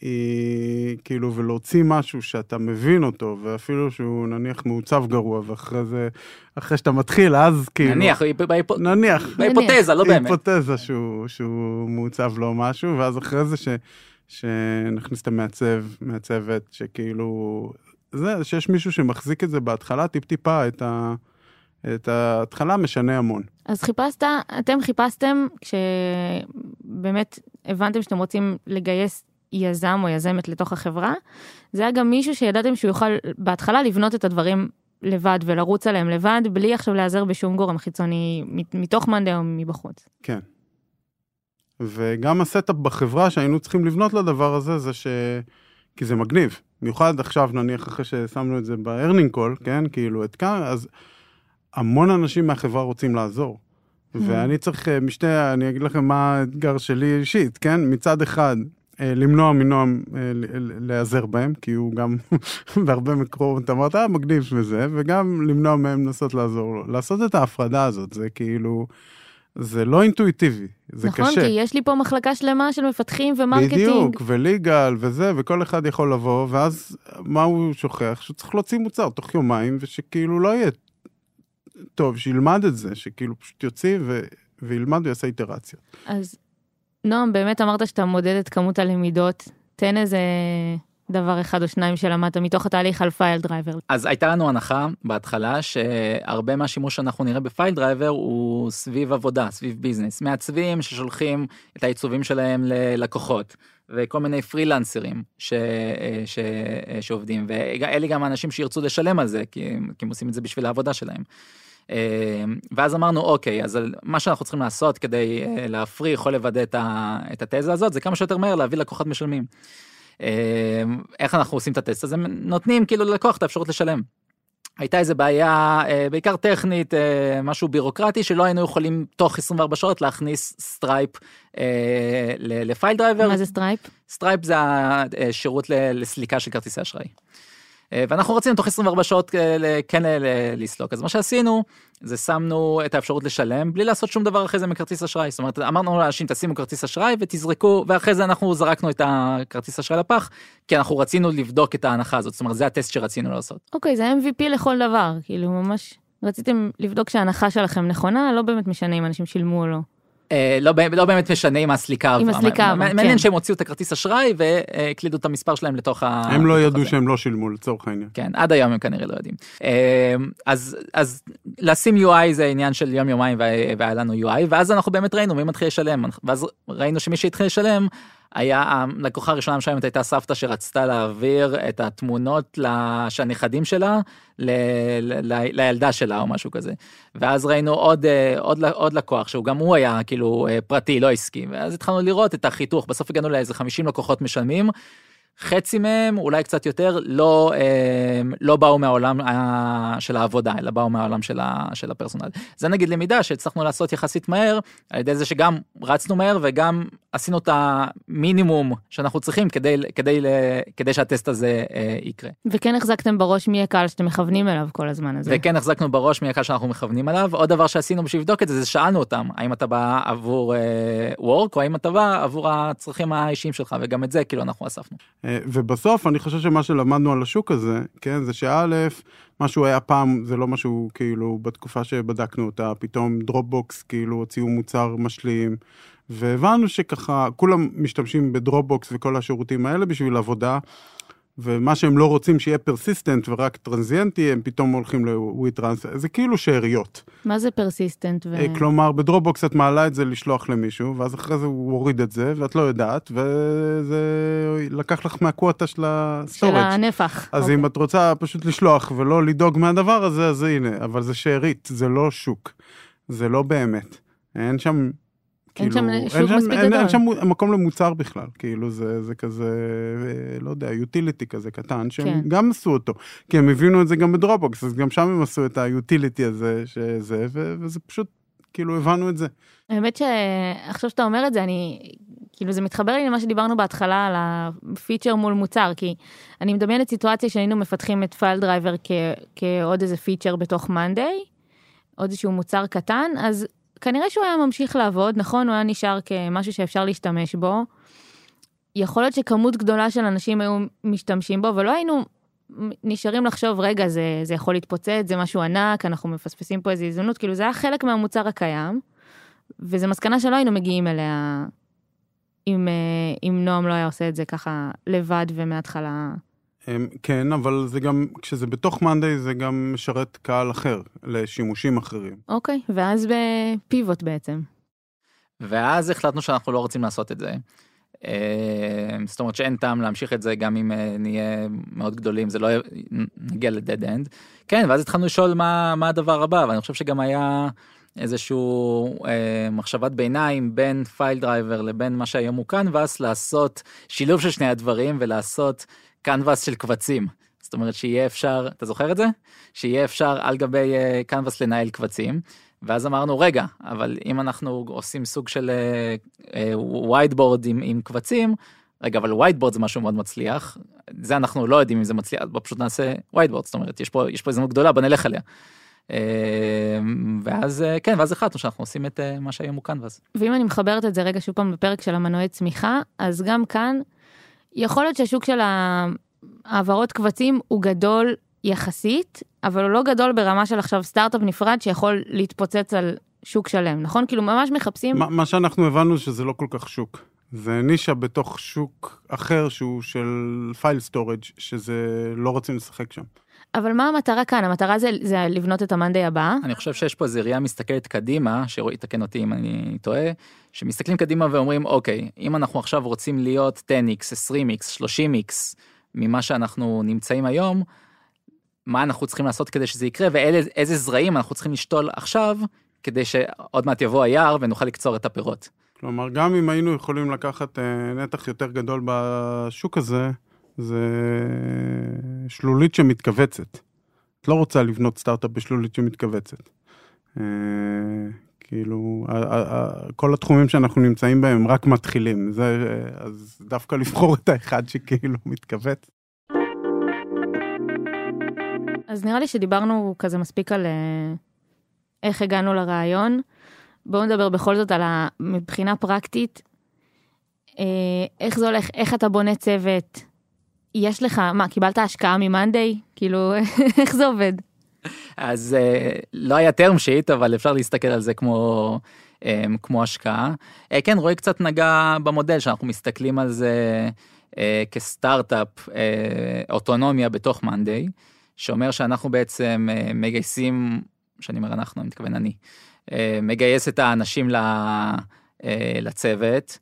היא כאילו, ולהוציא משהו שאתה מבין אותו, ואפילו שהוא נניח מעוצב גרוע, ואחרי זה, אחרי שאתה מתחיל, אז כאילו... נניח בהיפ- נניח. בהיפותזה לא באמת. היפותזה שהוא, שהוא מעוצב לו משהו, ואז אחרי זה ש, שנכניס את המעצב, מעצבת, שכאילו, זה, שיש מישהו שמחזיק את זה בהתחלה, טיפ-טיפה, את, ה, את ההתחלה משנה המון. אז חיפשת, אתם חיפשתם כשבאמת הבנתם שאתם רוצים לגייס יזם או יזמת לתוך החברה, זה היה גם מישהו שידעתם שהוא יוכל בהתחלה לבנות את הדברים לבד ולרוץ עליהם לבד, בלי עכשיו להיעזר בשום גורם חיצוני מתוך מאנדיי או מבחוץ. כן. וגם ה setup בחברה שהיינו צריכים לבנות לדבר הזה, זה ש... כי זה מגניב. במיוחד עכשיו, נניח, אחרי ששמנו את זה ב earning call, כן? כאילו, את כאן, אז המון אנשים מהחברה רוצים לעזור. ואני צריך אה, משתי, אני אגיד לכם מה האתגר שלי אישית, כן? מצד אחד, אה, למנוע מנועם אה, להיעזר בהם, כי הוא גם בהרבה מקומות אמרת, אה, מגניב וזה, וגם למנוע מהם לנסות לעזור לו. לעשות את ההפרדה הזאת, זה כאילו, זה לא אינטואיטיבי, זה נכון, קשה. כי יש לי פה מחלקה שלמה של מפתחים ו marketing. בדיוק, ו legal וזה, וכל אחד יכול לבוא, ואז מה הוא שוכח? שהוא צריך להוציא מוצר תוך יומיים, ושכאילו לא יהיה טוב, שילמד את זה, שכאילו פשוט יוציא ו... וילמד ויעשה איטרציות. אז נועם, באמת אמרת שאתה מודד את כמות הלמידות, תן איזה דבר אחד או שניים שלמדת מתוך התהליך על File Driver. אז הייתה לנו הנחה בהתחלה שהרבה מהשימוש שאנחנו נראה ב-File Driver הוא סביב עבודה, סביב ביזנס. מעצבים ששולחים את העיצובים שלהם ללקוחות, וכל מיני פרילנסרים ש, ש, שעובדים, ואלה גם האנשים שירצו לשלם על זה, כי, כי הם עושים את זה בשביל העבודה שלהם. אה, ואז אמרנו אוקיי אז מה שאנחנו צריכים לעשות כדי אה, להפריך או לוודא את התזה הזאת זה כמה שיותר מהר להביא לקוחות משלמים. אה, איך אנחנו עושים את הטסט הזה נותנים כאילו ללקוח את האפשרות לשלם. הייתה איזה בעיה אה, בעיקר טכנית אה, משהו בירוקרטי שלא היינו יכולים תוך 24 שעות להכניס Stripe ל-File Driver מה זה Stripe? Stripe זה השירות לסליקה של כרטיסי אשראי. אה, ואנחנו רצינו תוך 24 שעות אה, כן לסלוק אז מה שעשינו זה שמנו את האפשרות לשלם בלי לעשות שום דבר אחרי זה מכרטיס אשראי זאת אומרת אמרנו לאנשים תשימו כרטיס אשראי ותזרקו ואחרי זה אנחנו זרקנו את הכרטיס אשראי לפח כי אנחנו רצינו לבדוק את ההנחה הזאת זאת אומרת זה הטסט שרצינו לעשות. אוקיי, זה MVP לכל דבר, כאילו ממש רציתם לבדוק שההנחה שלכם נכונה, לא באמת משנה אם אנשים שילמו או לא. אה, לא, לא באמת משנה עם הסליקה עם עברה. הסליקה עברה, מעניין כן. שהם הוציאו את הכרטיס אשראי והקלידו את המספר שלהם לתוך ה... הם לא ידעו הזה. שהם לא שילמו לצורך העניין. כן, עד היום הם כנראה לא יודעים. אה, אז, אז לשים UI זה עניין של יום יומיים וה- והיה לנו UI, ואז אנחנו באמת ראינו מי מתחיל לשלם, ואז ראינו שמי שהתחיל לשלם היה, הלקוחה הראשונה משלמת הייתה סבתא שרצתה להעביר את התמונות של הנכדים שלה ל, ל, ל, לילדה שלה או משהו כזה. ואז ראינו עוד, אה, עוד, עוד לקוח שהוא גם הוא היה כאילו אה, פרטי, לא עסקי, ואז התחלנו לראות את החיתוך, בסוף הגענו לאיזה 50 לקוחות משלמים. חצי מהם, אולי קצת יותר, לא, אה, לא באו מהעולם של העבודה, אלא באו מהעולם של, ה, של הפרסונל. זה נגיד למידה שהצלחנו לעשות יחסית מהר, על ידי זה שגם רצנו מהר וגם עשינו את המינימום שאנחנו צריכים כדי, כדי, כדי שהטסט הזה אה, יקרה. וכן החזקתם בראש מי הקהל שאתם מכוונים אליו כל הזמן הזה. וכן החזקנו בראש מי הקהל שאנחנו מכוונים אליו. עוד דבר שעשינו בשביל לבדוק את זה, זה שאלנו אותם, האם אתה בא עבור אה, work או האם אתה בא עבור הצרכים האישיים שלך, וגם את זה כאילו אנחנו אספנו. אה, ובסוף אני חושב שמה שלמדנו על השוק הזה, כן, זה שא', משהו היה פעם, זה לא משהו כאילו בתקופה שבדקנו אותה, פתאום Dropbox כאילו הוציאו מוצר משלים, והבנו שככה כולם משתמשים ב-Dropbox וכל השירותים האלה בשביל עבודה. ומה שהם לא רוצים שיהיה persistent ורק transient, הם פתאום הולכים לוויטרנס, זה כאילו שאריות. מה זה persistent? ו... אה, כלומר, ב-Dropbox את מעלה את זה לשלוח למישהו, ואז אחרי זה הוא הוריד את זה, ואת לא יודעת, וזה לקח לך מה quota של ה storage. של הנפח. אז אוקיי. אם את רוצה פשוט לשלוח ולא לדאוג מהדבר הזה, אז הנה, אבל זה שארית, זה לא שוק, זה לא באמת. אין שם אין שם כאילו, שוק מספיק גדול. אין שם מקום למוצר בכלל, כאילו זה, זה כזה, לא יודע, utility כזה קטן, שהם כן. גם עשו אותו, כי הם הבינו את זה גם ב-Dropbox, אז גם שם הם עשו את ה utility הזה, שזה, וזה פשוט, כאילו הבנו את זה. האמת שעכשיו שאתה אומר את זה, אני, כאילו זה מתחבר לי למה שדיברנו בהתחלה על ה feature מול מוצר, כי אני מדמיינת סיטואציה שהיינו מפתחים את File Driver כעוד איזה feature בתוך מאנדיי, עוד איזשהו מוצר קטן, אז כנראה שהוא היה ממשיך לעבוד, נכון, הוא היה נשאר כמשהו שאפשר להשתמש בו. יכול להיות שכמות גדולה של אנשים היו משתמשים בו, ולא היינו נשארים לחשוב, רגע, זה, זה יכול להתפוצץ, זה משהו ענק, אנחנו מפספסים פה איזו הזדמנות, כאילו זה היה חלק מהמוצר הקיים, וזו מסקנה שלא היינו מגיעים אליה אם, אה, אם נועם לא היה עושה את זה ככה לבד ומההתחלה. אמ, כן, אבל זה גם, כשזה בתוך מאנדיי זה גם משרת קהל אחר, לשימושים אחרים. אוקיי, ואז ב pivot בעצם. ואז החלטנו שאנחנו לא רוצים לעשות את זה. אמ, זאת אומרת שאין טעם להמשיך את זה גם אם אה, נהיה מאוד גדולים, זה לא נגיע ל dead end. כן, ואז התחלנו לשאול מה, מה הדבר הבא, ואני חושב שגם היה איזשהו אה, מחשבת ביניים בין File Driver לבין מה שהיום הוא כאן, ואז לעשות שילוב של שני הדברים ולעשות קנבס של קבצים. זאת אומרת שיהיה אפשר, אתה זוכר את זה? שיהיה אפשר על גבי קנבס אה, לנהל קבצים. ואז אמרנו רגע אבל אם אנחנו עושים סוג של whiteboard אה, עם, עם קבצים רגע אבל whiteboard זה משהו מאוד מצליח זה אנחנו לא יודעים אם זה מצליח בוא פשוט נעשה whiteboard זאת אומרת יש פה יש פה הזדמנות גדולה בוא נלך אליה. אה, ואז כן ואז החלטנו שאנחנו עושים את מה שהיום הוא קנבס. ואם אני מחברת את זה רגע שוב פעם בפרק של המנועי צמיחה אז גם כאן יכול להיות שהשוק של העברות קבצים הוא גדול יחסית, אבל הוא לא גדול ברמה של עכשיו סטארט-אפ נפרד שיכול להתפוצץ על שוק שלם, נכון? כאילו ממש מחפשים... ما, מה שאנחנו הבנו שזה לא כל כך שוק. זה נישה בתוך שוק אחר שהוא של file storage שזה לא רוצים לשחק שם. אבל מה המטרה כאן? המטרה זה, זה לבנות את המאנדיי הבא? אני חושב שיש פה איזה ראייה מסתכלת קדימה, שרועי יתקן אותי אם אני טועה, שמסתכלים קדימה ואומרים, אוקיי, אם אנחנו עכשיו רוצים להיות 10x, 20x, 30x ממה שאנחנו נמצאים היום, מה אנחנו צריכים לעשות כדי שזה יקרה, ואיזה זרעים אנחנו צריכים לשתול עכשיו, כדי שעוד מעט יבוא היער ונוכל לקצור את הפירות. כלומר, גם אם היינו יכולים לקחת אה, נתח יותר גדול בשוק הזה, זה שלולית שמתכווצת. את לא רוצה לבנות סטארט-אפ בשלולית שמתכווצת. אה, כאילו, כל התחומים שאנחנו נמצאים בהם הם רק מתחילים, זה, אז דווקא לבחור את האחד שכאילו מתכווץ. אז נראה לי שדיברנו כזה מספיק על אה, איך הגענו לרעיון. בואו נדבר בכל זאת על ה... מבחינה פרקטית, אה, איך זה הולך, איך אתה בונה צוות, יש לך, מה, קיבלת השקעה ממאנדיי? כאילו, איך זה עובד? אז אה, לא היה term sheet, אבל אפשר להסתכל על זה כמו, אמ, כמו השקעה. אה, כן, רועי קצת נגע במודל שאנחנו מסתכלים על זה כסטארט-אפ, אוטונומיה בתוך מאנדיי, שאומר שאנחנו בעצם מגייסים, שאני אומר אנחנו, אני מתכוון אני, מגייס את האנשים לצוות.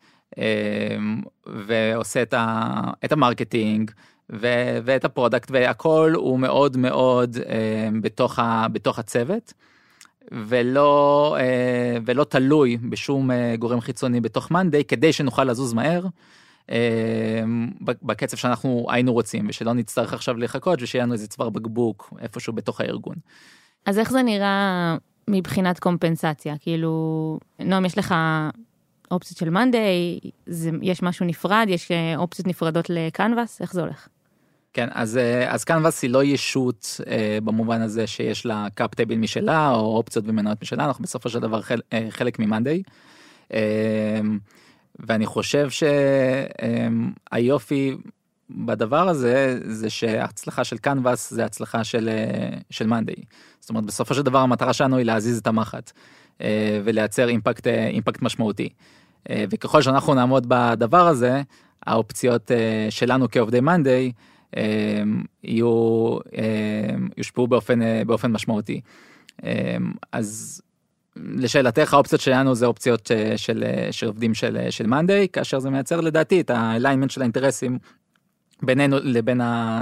ועושה את, ה, את ה marketing ו, ואת ה product והכל הוא מאוד מאוד בתוך, ה, בתוך הצוות. ולא, ולא תלוי בשום גורם חיצוני בתוך מאנדיי כדי שנוכל לזוז מהר. בקצב שאנחנו היינו רוצים ושלא נצטרך עכשיו לחכות ושיהיה לנו איזה צוואר בקבוק איפשהו בתוך הארגון. אז איך זה נראה מבחינת קומפנסציה? כאילו, נועם, יש לך אופציות של מאנדיי, יש משהו נפרד, יש אה, אופציות נפרדות לקנבאס, איך זה הולך? כן, אז, אה, אז קנבאס היא לא ישות אה, במובן הזה שיש לה cap table משלה או אופציות ומניות משלה, אנחנו בסופו של דבר חל, אה, חלק ממאנדיי. אה, ואני חושב שהיופי בדבר הזה זה שההצלחה של קנבאס זה הצלחה של אה, של מאנדיי. זאת אומרת בסופו של דבר המטרה שלנו היא להזיז את המחט אה, ולייצר אימפקט אימפקט משמעותי. וככל שאנחנו נעמוד בדבר הזה האופציות שלנו כעובדי מאנדיי יהיו יושפעו באופן באופן משמעותי. אז לשאלתך האופציות שלנו זה אופציות של, של עובדים של, של מאנדיי כאשר זה מייצר לדעתי את האליינמנט של האינטרסים בינינו לבין.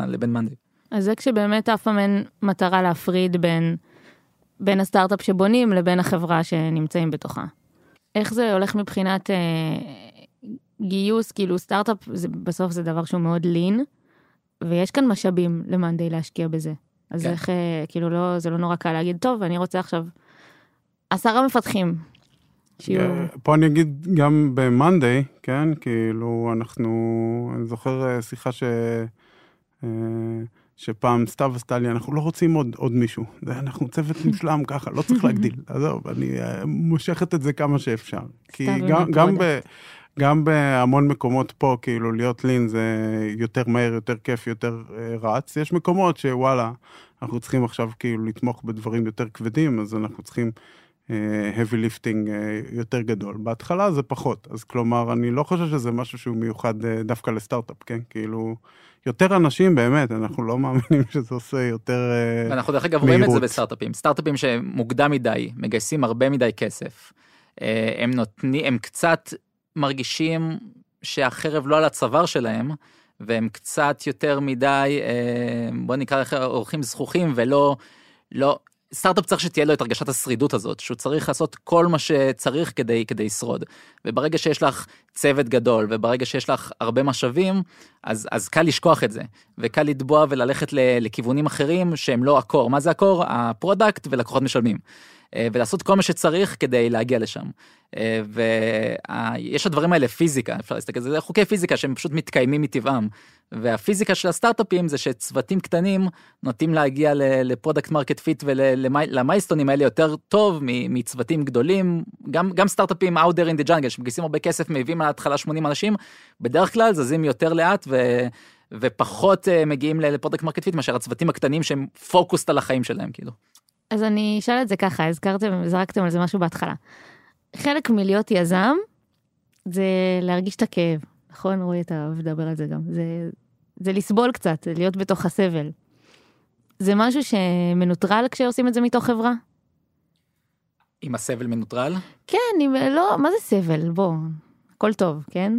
לבין מאנדי. אז זה כשבאמת אף פעם אין מטרה להפריד בין, בין הסטארט-אפ שבונים לבין החברה שנמצאים בתוכה. איך זה הולך מבחינת אה, גיוס, כאילו סטארט-אפ זה, בסוף זה דבר שהוא מאוד לין, ויש כאן משאבים למאנדי להשקיע בזה. אז כן. איך, אה, כאילו לא, זה לא נורא קל להגיד, טוב, אני רוצה עכשיו עשרה מפתחים, שיהיו... אה, פה אני אגיד גם ב-Monday, כן? כאילו, אנחנו, אני זוכר אה, שיחה ש... אה, שפעם סתיו עשתה לי, אנחנו לא רוצים עוד, עוד מישהו. זה, אנחנו צוות מושלם ככה, לא צריך להגדיל. עזוב, אני מושכת את זה כמה שאפשר. כי גם, גם, ב, גם בהמון מקומות פה, כאילו, להיות לין זה יותר מהר, יותר כיף, יותר רץ. יש מקומות שוואלה, אנחנו צריכים עכשיו כאילו לתמוך בדברים יותר כבדים, אז אנחנו צריכים אה, heavy lifting אה, יותר גדול. בהתחלה זה פחות, אז כלומר, אני לא חושב שזה משהו שהוא מיוחד אה, דווקא לסטארט-אפ, כן? כאילו, יותר אנשים באמת, אנחנו לא מאמינים שזה עושה יותר מהירות. אנחנו דרך אגב רואים את זה בסטארט-אפים, סטארט-אפים שמוקדם מדי, מגייסים הרבה מדי כסף, הם נותנים, הם קצת מרגישים שהחרב לא על הצוואר שלהם, והם קצת יותר מדי, בוא נקרא לך אורחים זכוכים ולא, לא, סטארט-אפ צריך שתהיה לו את הרגשת השרידות הזאת, שהוא צריך לעשות כל מה שצריך כדי, כדי לשרוד. וברגע שיש לך צוות גדול, וברגע שיש לך הרבה משאבים, אז, אז קל לשכוח את זה, וקל לטבוע וללכת לכיוונים אחרים שהם לא ה core. מה זה ה core? ה product ולקוחות משלמים. אה, ולעשות כל מה שצריך כדי להגיע לשם. אה, ויש לדברים האלה פיזיקה, אפשר להסתכל על זה, זה חוקי פיזיקה שהם פשוט מתקיימים מטבעם. והפיזיקה של הסטארט-אפים זה שצוותים קטנים נוטים להגיע ל product market fit ולמיילסטונים האלה יותר טוב מצוותים גדולים, גם, גם סטארט-אפים out there in the jungle שמגייסים הרבה כסף, מביאים מההתחלה 80 אנשים, בדרך כלל זזים יותר לאט ו... ופחות אה, מגיעים ל product market fit מאשר הצוותים הקטנים שהם focused על החיים שלהם כאילו. אז אני אשאל את זה ככה, הזכרתם, זרקתם על זה משהו בהתחלה. חלק מלהיות יזם זה להרגיש את הכאב, נכון? רועי, אתה אוהב לדבר על זה גם. זה, זה לסבול קצת, להיות בתוך הסבל. זה משהו שמנוטרל כשעושים את זה מתוך חברה? אם הסבל מנוטרל? כן, אם, לא, מה זה סבל? בוא, הכל טוב, כן?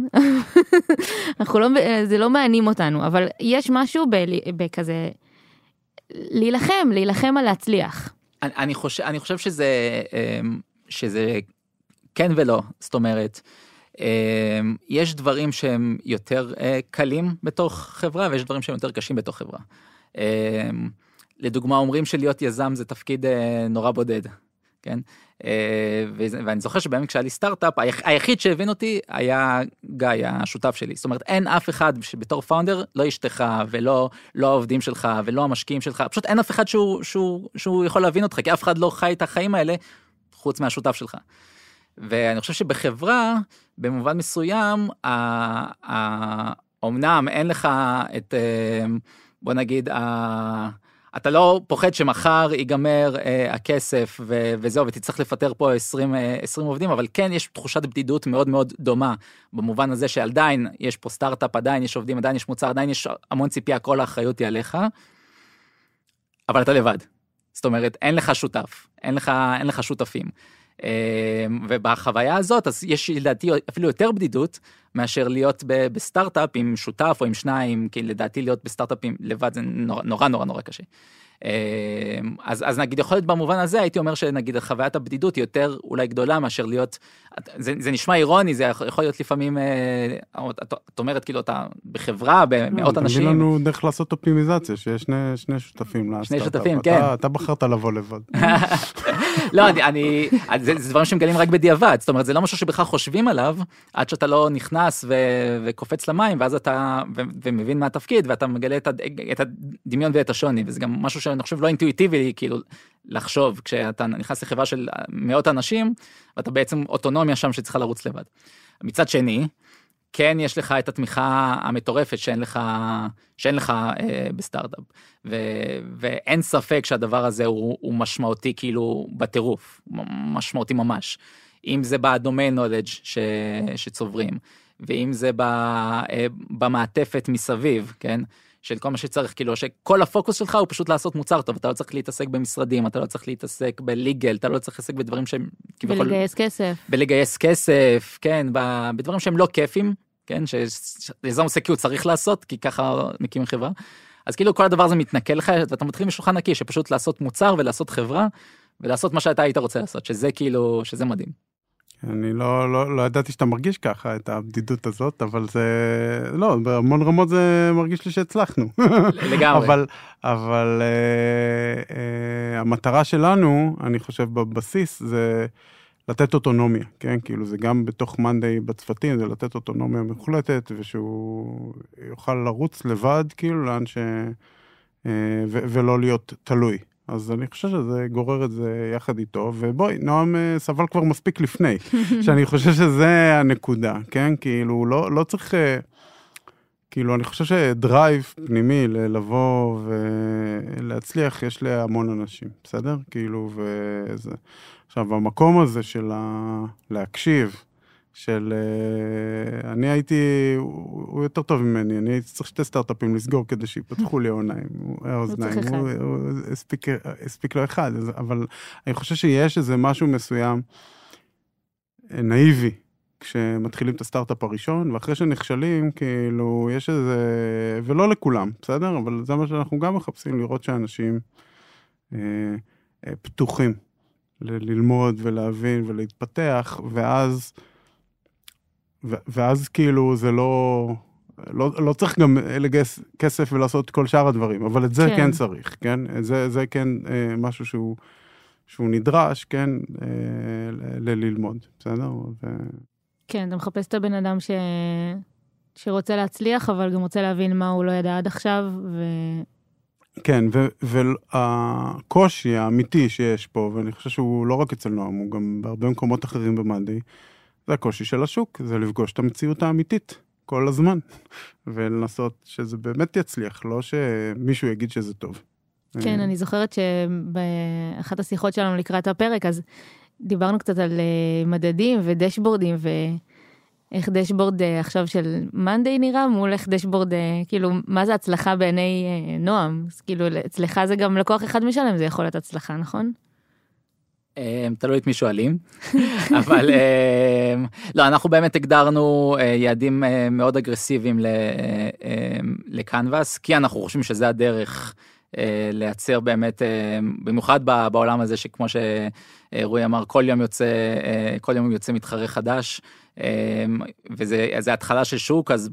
אנחנו לא, זה לא מענים אותנו, אבל יש משהו בכזה, להילחם, להילחם על להצליח. אני, אני, חושב, אני חושב שזה, אמ, שזה כן ולא, זאת אומרת, אמ, יש דברים שהם יותר אה, קלים בתוך חברה ויש דברים שהם יותר קשים בתוך חברה. אמ, לדוגמה אומרים שלהיות יזם זה תפקיד אה, נורא בודד, כן? אה, ואני זוכר שבימים כשהיה לי סטארט-אפ, היחיד שהבין אותי היה גיא, השותף שלי. זאת אומרת, אין אף אחד שבתור פאונדר, לא אשתך ולא לא העובדים שלך ולא המשקיעים שלך, פשוט אין אף אחד שהוא, שהוא, שהוא יכול להבין אותך, כי אף אחד לא חי את החיים האלה חוץ מהשותף שלך. ואני חושב שבחברה, במובן מסוים, אמנם אין לך את, אה, בוא נגיד, אתה לא פוחד שמחר ייגמר אה, הכסף ו- וזהו ותצטרך לפטר פה 20, אה, 20 עובדים אבל כן יש תחושת בדידות מאוד מאוד דומה במובן הזה שעדיין יש פה סטארט-אפ עדיין יש עובדים עדיין יש מוצר עדיין יש המון ציפייה כל האחריות היא עליך. אבל אתה לבד. זאת אומרת אין לך שותף אין לך אין לך שותפים. ובחוויה הזאת אז יש לדעתי אפילו יותר בדידות מאשר להיות בסטארט-אפ עם שותף או עם שניים, כי לדעתי להיות בסטארט-אפים לבד זה נורא נורא נורא, נורא קשה. אמ, אז, אז נגיד יכול להיות במובן הזה הייתי אומר שנגיד חוויית הבדידות היא יותר אולי גדולה מאשר להיות, זה, זה נשמע אירוני זה יכול להיות לפעמים, אה, את, את אומרת כאילו אתה בחברה במאות אנשים. תגיד לנו דרך לעשות אופטימיזציה שיש שני, שני שותפים שני שותפים כן. אתה, אתה בחרת לבוא לבד. לא אני, אני זה, זה דברים שמגלים רק בדיעבד זאת אומרת זה לא משהו שבכלל חושבים עליו עד שאתה לא נכנס ו, וקופץ למים ואז אתה ו, ומבין מה התפקיד ואתה מגלה את, את הדמיון ואת השוני וזה גם משהו שאני חושב לא אינטואיטיבי כאילו לחשוב כשאתה נכנס לחברה של מאות אנשים ואתה בעצם אוטונומיה שם שצריכה לרוץ לבד. מצד שני כן יש לך את התמיכה המטורפת שאין לך שאין לך אה, בסטארט-אפ ו, ואין ספק שהדבר הזה הוא, הוא משמעותי כאילו בטירוף משמעותי ממש אם זה בדומיין נולדג' שצוברים ואם זה ב, אה, במעטפת מסביב כן. של כל מה שצריך כאילו שכל הפוקוס שלך הוא פשוט לעשות מוצר טוב אתה לא צריך להתעסק במשרדים אתה לא צריך להתעסק בליגל אתה לא צריך להתעסק בדברים שהם כביכול בלגייס כסף בלגייס כסף כן בדברים שהם לא כיפים כן שיזם סקיוט צריך לעשות כי ככה מקים חברה. אז כאילו כל הדבר הזה מתנקה לך ואתה מתחיל משולחן נקי שפשוט לעשות מוצר ולעשות חברה ולעשות מה שאתה היית רוצה לעשות שזה כאילו שזה מדהים. אני לא, לא, לא ידעתי שאתה מרגיש ככה את הבדידות הזאת, אבל זה, לא, בהמון רמות זה מרגיש לי שהצלחנו. לגמרי. אבל, אבל אה, אה, המטרה שלנו, אני חושב בבסיס, זה לתת אוטונומיה, כן? כאילו זה גם בתוך מאנדיי בצוותים, זה לתת אוטונומיה מוחלטת, ושהוא יוכל לרוץ לבד, כאילו, לאן ש... אה, ו- ולא להיות תלוי. אז אני חושב שזה גורר את זה יחד איתו, ובואי, נועם אה, סבל כבר מספיק לפני, שאני חושב שזה הנקודה, כן? כאילו, לא, לא צריך... אה, כאילו, אני חושב שדרייב פנימי לבוא ולהצליח, יש להמון אנשים, בסדר? כאילו, וזה... עכשיו, המקום הזה של ה... להקשיב, של אה, אני הייתי, הוא יותר טוב ממני, אני הייתי צריך שתי סטארט-אפים לסגור כדי שיפתחו לי העוניים, האוזניים, הוא הספיק לו אחד, אבל אני חושב שיש איזה משהו מסוים אה, נאיבי. כשמתחילים את הסטארט-אפ הראשון, ואחרי שנכשלים, כאילו, יש איזה... ולא לכולם, בסדר? אבל זה מה שאנחנו גם מחפשים, לראות שאנשים אה, אה, פתוחים ל- ללמוד ולהבין ולהתפתח, ואז ואז כאילו זה לא, לא, לא צריך גם לגייס כסף ולעשות כל שאר הדברים, אבל את זה כן, כן צריך, כן? זה, זה כן אה, משהו שהוא, שהוא נדרש, כן? אה, ללמוד, בסדר? ו... כן, אתה מחפש את הבן אדם ש... שרוצה להצליח, אבל גם רוצה להבין מה הוא לא ידע עד עכשיו, ו... כן, והקושי האמיתי שיש פה, ואני חושב שהוא לא רק אצל נועם, הוא גם בהרבה מקומות אחרים במאדי, זה הקושי של השוק, זה לפגוש את המציאות האמיתית כל הזמן, ולנסות שזה באמת יצליח, לא שמישהו יגיד שזה טוב. כן, אני זוכרת שבאחת השיחות שלנו לקראת הפרק, אז דיברנו קצת על אה, מדדים ודשבורדים, ואיך דשבורד אה, עכשיו של מאנדיי נראה מול איך דשבורד, אה, כאילו, מה זה הצלחה בעיני נועם? אז כאילו, אצלך זה גם לקוח אחד משלם, זה יכול להיות הצלחה, נכון? אמ, תלוי את מי שואלים אבל אמ, לא אנחנו באמת הגדרנו אה, יעדים אה, מאוד אגרסיביים אמ, לקנבאס כי אנחנו חושבים שזה הדרך אה, לייצר באמת במיוחד בעולם הזה שכמו שרועי אמר כל יום יוצא כל יום יוצא מתחרה חדש וזה התחלה של שוק אז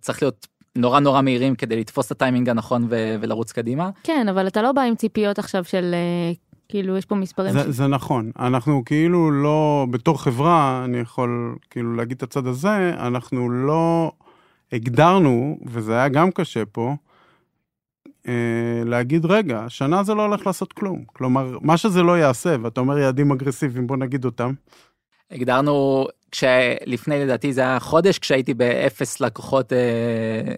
צריך להיות נורא נורא מהירים כדי לתפוס את הטיימינג הנכון ולרוץ קדימה. כן אבל אתה לא בא עם ציפיות עכשיו של כאילו יש פה מספרים. זה, ש... זה נכון, אנחנו כאילו לא, בתור חברה, אני יכול כאילו להגיד את הצד הזה, אנחנו לא הגדרנו, וזה היה גם קשה פה, אה, להגיד, רגע, שנה זה לא הולך לעשות כלום. כלומר, מה שזה לא יעשה, ואתה אומר יעדים אגרסיביים, בוא נגיד אותם. הגדרנו, כשלפני לדעתי זה היה חודש, כשהייתי באפס לקוחות אה,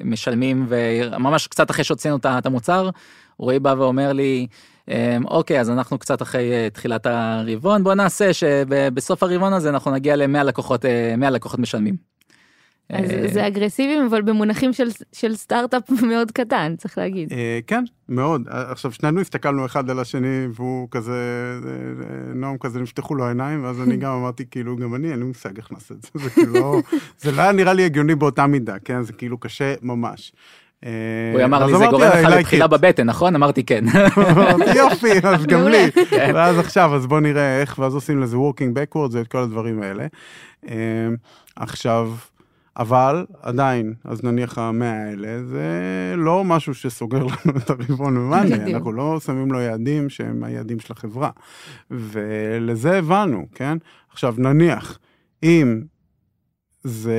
משלמים, וממש קצת אחרי שהוצאנו את המוצר, רועי בא ואומר לי, אוקיי, אז אנחנו קצת אחרי אה, תחילת הרבעון, בוא נעשה שבסוף הרבעון הזה אנחנו נגיע ל-100 לקוחות, 100 אה, לקוחות משלמים. אז אה, זה אגרסיביים, אבל במונחים של, של סטארט-אפ מאוד קטן, צריך להגיד. כן, מאוד. עכשיו, שנינו הסתכלנו אחד על השני, והוא כזה, נועם כזה, נפתחו לו העיניים, ואז אני גם אמרתי, כאילו, גם אני, אין לי מושג איך נעשה את זה. זה כאילו לא, זה לא היה נראה לי הגיוני באותה מידה, כן? זה כאילו קשה ממש. אה, הוא אמר לי, זה גורם לך like לבחילה it." בבטן, נכון? אמרתי כן. יופי, אז גם. לי. ואז עכשיו, אז בוא נראה איך, ואז עושים לזה working backwards ואת כל הדברים האלה. אה, עכשיו, אבל עדיין, אז נניח המאה האלה, זה לא משהו שסוגר לנו את הרבעון בדיוק. אנחנו לא שמים לו יעדים שהם היעדים של החברה. ולזה הבנו, כן? עכשיו, נניח, אם זה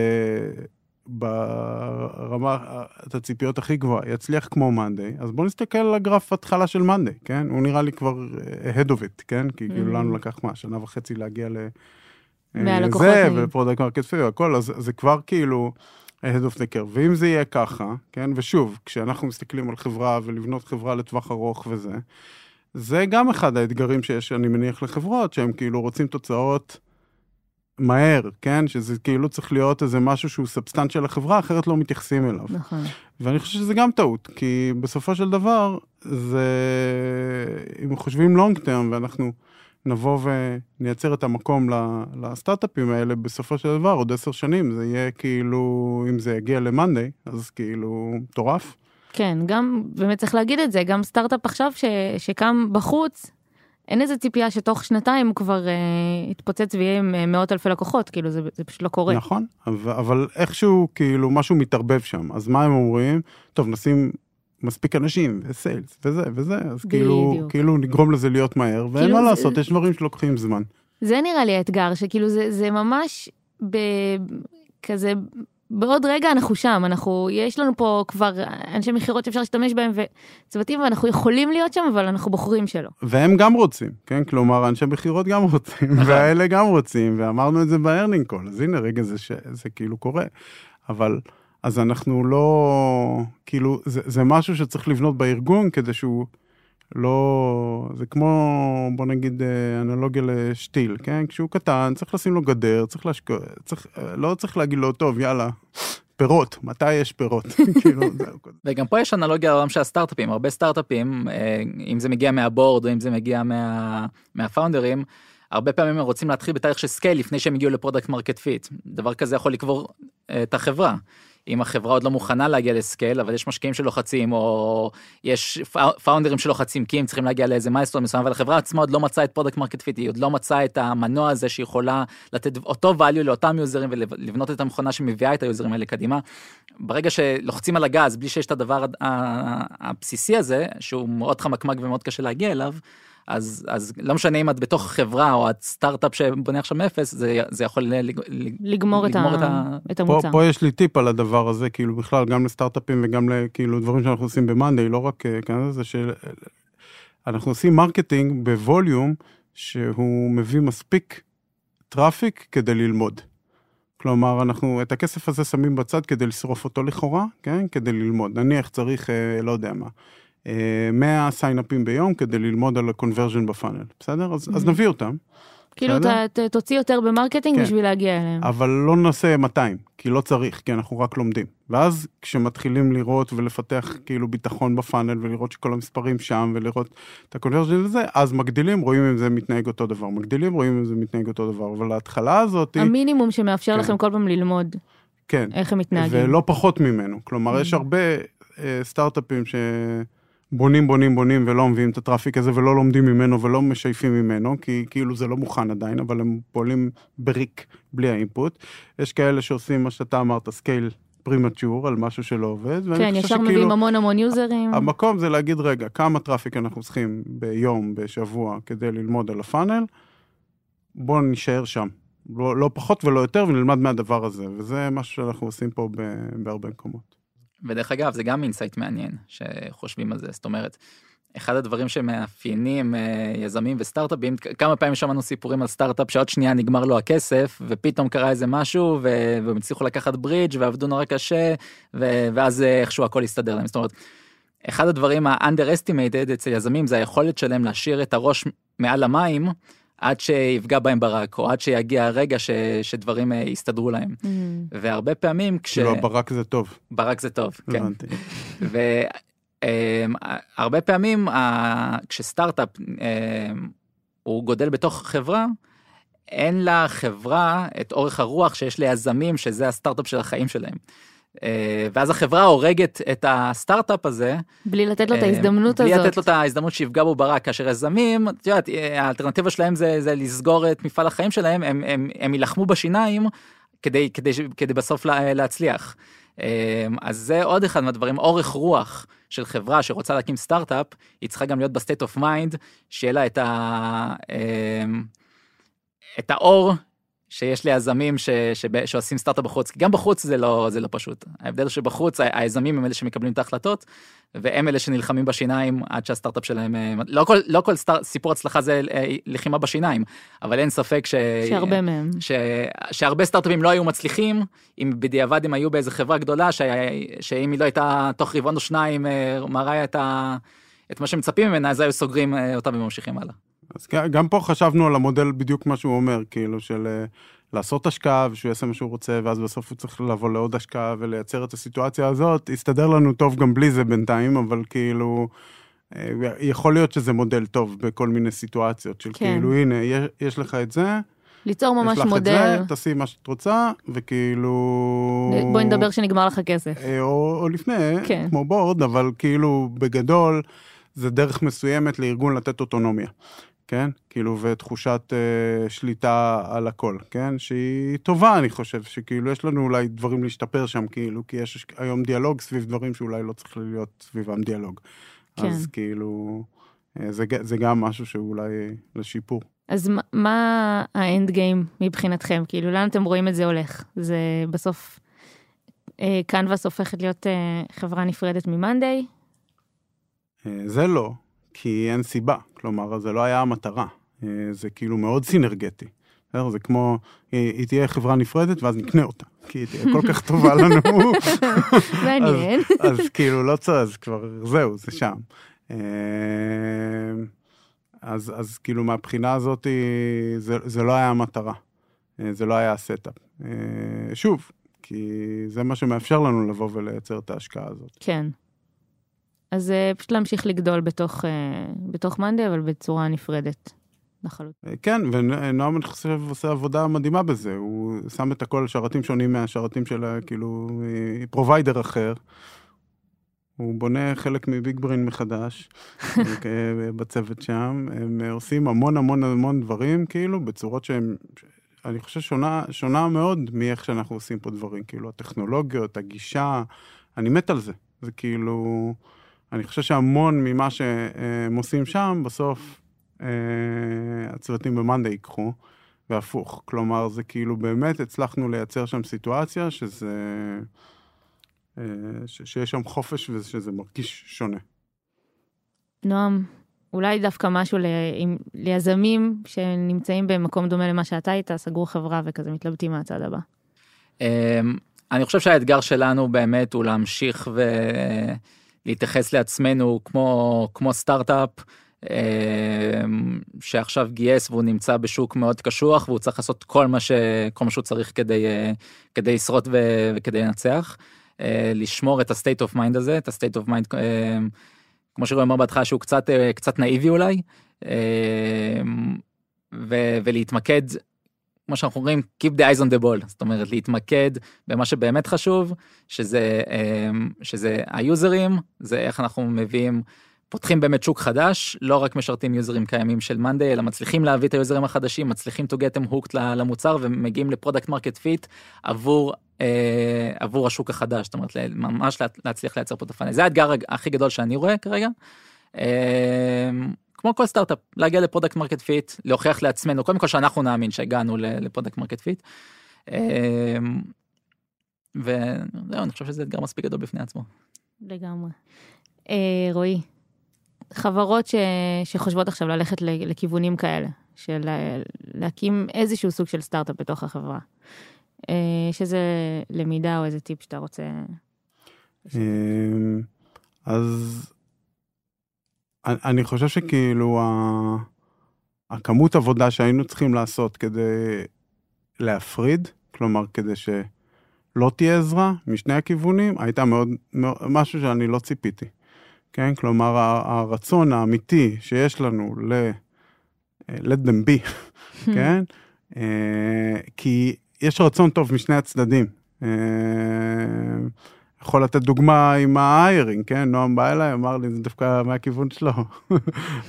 ברמה, את הציפיות הכי גבוהה, יצליח כמו מאנדיי, אז בואו נסתכל על הגרף התחלה של מאנדיי, כן? הוא נראה לי כבר אה, ahead of it, כן? כי כאילו Mhm. לנו לקח מה, שנה וחצי להגיע ל... אה, זה. ו product market fit, הכל, אז זה כבר כאילו ahead of the curve. ואם זה יהיה ככה, כן? ושוב, כשאנחנו מסתכלים על חברה ולבנות חברה לטווח ארוך וזה, זה גם אחד האתגרים שיש, אני מניח, לחברות, שהם כאילו רוצים תוצאות מהר, כן? שזה כאילו צריך להיות איזה משהו שהוא substantial לחברה, אחרת לא מתייחסים אליו. נכון. ואני חושב שזה גם טעות, כי בסופו של דבר, זה... אם חושבים long term ואנחנו נבוא ונייצר את המקום לסטארט-אפים האלה, בסופו של דבר, עוד עשר שנים, זה יהיה כאילו, אם זה יגיע למאנדיי, אז כאילו, מטורף. כן, גם, באמת צריך להגיד את זה, גם סטארט-אפ עכשיו ש, שקם בחוץ, אין איזה ציפייה שתוך שנתיים הוא כבר אה, יתפוצץ ויהיה עם אה, מאות אלפי לקוחות, כאילו זה, זה פשוט לא קורה. נכון, אבל, אבל איכשהו, כאילו, משהו מתערבב שם. אז מה הם אומרים? טוב, נשים מספיק אנשים, וסיילס, וזה, וזה, אז כאילו. כאילו נגרום לזה להיות מהר, ואין כאילו מה זה- לעשות, יש דברים שלוקחים זמן. זה נראה לי האתגר, שכאילו זה, זה ממש ב... כזה, בעוד רגע אנחנו שם, אנחנו, יש לנו פה כבר אנשי מכירות שאפשר להשתמש בהם וצוותים, ואנחנו יכולים להיות שם, אבל אנחנו בוחרים שלא. והם גם רוצים, כן? כלומר, אנשי מכירות גם רוצים, והאלה גם רוצים, ואמרנו את זה ב earning call, אז הנה, רגע, זה, ש... זה כאילו קורה. אבל, אז אנחנו לא, כאילו, זה, זה משהו שצריך לבנות בארגון כדי שהוא לא, זה כמו, בוא נגיד, אה, אנלוגיה לשתיל, כן? כשהוא קטן, צריך לשים לו גדר, צריך להשקות, צריך, אה, לא צריך להגיד לו, טוב, יאללה, פירות, מתי יש פירות? כאילו. וגם פה יש אנלוגיה לעולם של הסטארט-אפים, הרבה סטארט-אפים, אה, אם זה מגיע מה board או אם זה מגיע מה, מהפאונדרים, הרבה פעמים הם רוצים להתחיל בתהליך של scale לפני שהם הגיעו ל product market fit. דבר כזה יכול לקבור את החברה. אם החברה עוד לא מוכנה להגיע ל scale, אבל יש משקיעים שלוחצים, או יש פאו- פאונדרים שלוחצים כי הם צריכים להגיע לאיזה milestone מסוים, אבל החברה עצמה עוד לא מצאה את product market fit, היא עוד לא מצאה את המנוע הזה שיכולה לתת אותו value לאותם יוזרים ולבנות את המכונה שמביאה את היוזרים האלה קדימה. ברגע שלוחצים על הגז בלי שיש את הדבר הבסיסי הזה, שהוא מאוד חמקמק ומאוד קשה להגיע אליו, אז, אז לא משנה אם את בתוך חברה או את סטארט-אפ שבונה עכשיו מאפס, זה, זה יכול ל- לג- לג- לגמור, את, לגמור ה... את ה- את פה, המוצר. פה יש לי טיפ על הדבר הזה, כאילו בכלל, גם לסטארט-אפים וגם לכאילו דברים שאנחנו עושים במאנדיי, לא רק אה, כאן, זה שאנחנו עושים marketing ב volume שהוא מביא מספיק traffic כדי ללמוד. כלומר, אנחנו את הכסף הזה שמים בצד כדי לשרוף אותו לכאורה, כן? כדי ללמוד. נניח צריך, אה, לא יודע מה, 100 sign-up ים ביום כדי ללמוד על ה-conversion ב-funnel, בסדר? אז, אז Mhm. נביא אותם. כאילו ת, תוציא יותר ב-marketing כן. בשביל להגיע אליהם. אבל לא נעשה 200, כי לא צריך, כי אנחנו רק לומדים. ואז כשמתחילים לראות ולפתח כאילו ביטחון ב-funnel ולראות שכל המספרים שם ולראות את ה-conversion וזה, אז מגדילים, רואים אם זה מתנהג אותו דבר. מגדילים, רואים אם זה מתנהג אותו דבר. אבל ההתחלה הזאת, המינימום שמאפשר כן. לכם כל פעם ללמוד כן, איך הם מתנהגים. ולא פחות ממנו. כלומר, יש Mm. הרבה אה, סטארט-אפים שבונים, בונים, בונים ולא מביאים את ה-traffic הזה ולא לומדים ממנו ולא משייפים ממנו, כי כאילו זה לא מוכן עדיין, אבל הם פועלים בריק בלי ה-input. יש כאלה שעושים מה שאתה אמרת, scale premature על משהו שלא עובד. כן, ישר שכאילו מביאים המון המון יוזרים. המקום זה להגיד, רגע, כמה traffic אנחנו צריכים ביום, בשבוע, כדי ללמוד על ה-funnel, בואו נישאר שם. לא, לא פחות ולא יותר, ונלמד מהדבר הזה, וזה משהו שאנחנו עושים פה בהרבה מקומות. ודרך אגב, זה גם insight מעניין שחושבים על זה, זאת אומרת, אחד הדברים שמאפיינים אה, יזמים וסטארט-אפים, כמה פעמים שמענו סיפורים על סטארט-אפ שעוד שנייה נגמר לו הכסף, ופתאום קרה איזה משהו, והם הצליחו לקחת ברידג' ועבדו נורא קשה, ואז אה, איכשהו הכל הסתדר להם. זאת אומרת, אחד הדברים ה-underestimated אצל יזמים זה היכולת שלהם להשאיר את הראש מעל המים, עד שיפגע בהם ברק, או עד שיגיע הרגע ש, שדברים אה, יסתדרו להם. Mm. והרבה פעמים כש... כאילו הברק זה טוב. ברק זה טוב, כן. והרבה פעמים ה- כשסטארט-אפ אמ, הוא גודל בתוך חברה, אין לחברה את אורך הרוח שיש ליזמים שזה הסטארט-אפ של החיים שלהם. אה, ואז החברה הורגת את הסטארט-אפ הזה. בלי לתת לו את אה, ההזדמנות בלי הזאת. לתת לו את ההזדמנות שיפגע בו ברק, כאשר יזמים, את יודעת, אה, האלטרנטיבה שלהם זה, זה לסגור את מפעל החיים שלהם, הם, הם, הם יילחמו בשיניים כדי, כדי, כדי בסוף לה, להצליח. אז זה עוד אחד מהדברים, אורך רוח של חברה שרוצה להקים סטארט-אפ, היא צריכה גם להיות ב-state of mind, שיהיה לה את, ה, את האור שיש ליזמים ש, שב, שעושים סטארט-אפ בחוץ, כי גם בחוץ זה לא, זה לא פשוט. ההבדל שבחוץ היזמים הם אלה שמקבלים את ההחלטות, והם אלה שנלחמים בשיניים עד שהסטארט-אפ שלהם, אה, לא כל, לא כל סטאר, סיפור הצלחה זה אה, לחימה בשיניים, אבל אין ספק ש... שהרבה מהם. ש... שהרבה סטארט-אפים לא היו מצליחים, אם בדיעבד הם היו באיזה חברה גדולה, ש... שאם היא לא הייתה תוך רבעון או שניים אה, מראה את, ה... את מה שמצפים ממנה, אז היו סוגרים אותה וממשיכים הלאה. אז גם- גם פה חשבנו על המודל בדיוק מה שהוא אומר, כאילו של אה, לעשות השקעה ושהוא יעשה מה שהוא רוצה, ואז בסוף הוא צריך לבוא לעוד השקעה ולייצר את הסיטואציה הזאת. הסתדר לנו טוב גם בלי זה בינתיים, אבל כאילו, אה, יכול להיות שזה מודל טוב בכל מיני סיטואציות, של כן. כאילו, הנה, יש, יש לך את זה, ליצור ממש יש לך את מודל. זה, תעשי מה שאת רוצה, וכאילו... בואי נדבר שנגמר לך כסף. אה, או, או לפני, כן. כן. כמו בורד, אבל כאילו בגדול זה דרך מסוימת לארגון לתת אוטונומיה, כן? כאילו ותחושת אה, שליטה על הכל, כן? שהיא טובה אני חושב, שכאילו יש לנו אולי דברים להשתפר שם, כאילו, כי יש היום דיאלוג סביב דברים שאולי לא צריך להיות סביבם דיאלוג. כן. אז כאילו, אה, זה, זה גם משהו שאולי לשיפור. אז מה- מה האנד גיים מבחינתכם? כאילו, לאן אתם רואים את זה הולך? זה בסוף, אה, קנבאס הופכת להיות אה, חברה נפרדת ממאנדיי? אה, זה לא, כי אין סיבה. כלומר, זה לא היה המטרה. אה, זה כאילו מאוד סינרגטי. זה כמו, אה, היא תהיה חברה נפרדת ואז נקנה אותה, כי היא תהיה כל כך טובה לנו. מעניין. אז כאילו לא צריך, אז כבר זהו, זה שם. אה, אז, אז כאילו מהבחינה הזאת, זה, זה לא היה המטרה. זה לא היה ה-setup. שוב, כי זה מה שמאפשר לנו לבוא ולייצר את ההשקעה הזאת. כן. אז אה, פשוט להמשיך לגדול בתוך, אה, בתוך מאנדיי, אבל בצורה נפרדת. לחלוטין. אה, כן, ונועם אני חושב עושה עבודה מדהימה בזה, הוא שם את הכל שרתים שונים מהשרתים של כאילו provider אחר. הוא בונה חלק מ BigBrain מחדש בצוות שם, הם עושים המון המון המון דברים כאילו בצורות שהם, אני חושב שונה, שונה מאוד מאיך שאנחנו עושים פה דברים, כאילו הטכנולוגיות, הגישה, אני מת על זה, זה כאילו, אני חושב שהמון ממה שהם עושים שם בסוף אה, הצוותים במאנדה ייקחו, והפוך. כלומר, זה כאילו באמת הצלחנו לייצר שם סיטואציה שזה... אה, ש- שיש שם חופש ושזה מרגיש שונה. נועם, אולי דווקא משהו ל... עם... ליזמים שנמצאים במקום דומה למה שאתה היית, סגרו חברה וכזה מתלבטים מהצד הבא. אמ, אני חושב שהאתגר שלנו באמת הוא להמשיך ולהתייחס לעצמנו כמו, כמו סטארט-אפ אמ, שעכשיו גייס והוא נמצא בשוק מאוד קשוח והוא צריך לעשות כל מה, ש, כל מה שהוא צריך כדי, אה, כדי לשרוד וכדי לנצח. אה, לשמור את ה-state of mind הזה, את of mind, אה, כמו שרועי אמר בהתחלה שהוא קצת, אה, קצת נאיבי אולי, אה, ו- ולהתמקד כמו שאנחנו אומרים, Keep the eyes on the ball, זאת אומרת להתמקד במה שבאמת חשוב, שזה, אמ, שזה היוזרים, זה איך אנחנו מביאים, פותחים באמת שוק חדש, לא רק משרתים יוזרים קיימים של מאנדיי, אלא מצליחים להביא את היוזרים החדשים, מצליחים to get them hooked למוצר ומגיעים ל-product market fit עבור, אה, עבור השוק החדש, זאת אומרת ממש לה- להצליח לייצר פה את ה-funnel. זה האתגר הכי גדול שאני רואה כרגע. אה, כמו כל סטארט-אפ, להגיע ל-product market fit, להוכיח לעצמנו, קודם כל שאנחנו נאמין שהגענו ל-product market fit. וזהו, אני חושב שזה אתגר מספיק גדול בפני עצמו. לגמרי. אה, רועי, חברות ש... שחושבות עכשיו ללכת ל- לכיוונים כאלה, של לה- להקים איזשהו סוג של סטארט-אפ בתוך החברה. אה, שזה למידה או איזה טיפ שאתה רוצה... אמ, אז אני- חושב שכאילו הכמות עבודה שהיינו צריכים לעשות כדי להפריד, כלומר, כדי שלא תהיה עזרה משני הכיוונים, הייתה מאוד, מאוד משהו שאני לא ציפיתי. כן? כלומר, הרצון האמיתי שיש לנו ל... let them be, כן? אה, כי יש רצון טוב משני הצדדים. אה, יכול לתת דוגמה עם האיירינג, כן? נועם בא אליי, אמר לי, זה דווקא מהכיוון שלו. הוא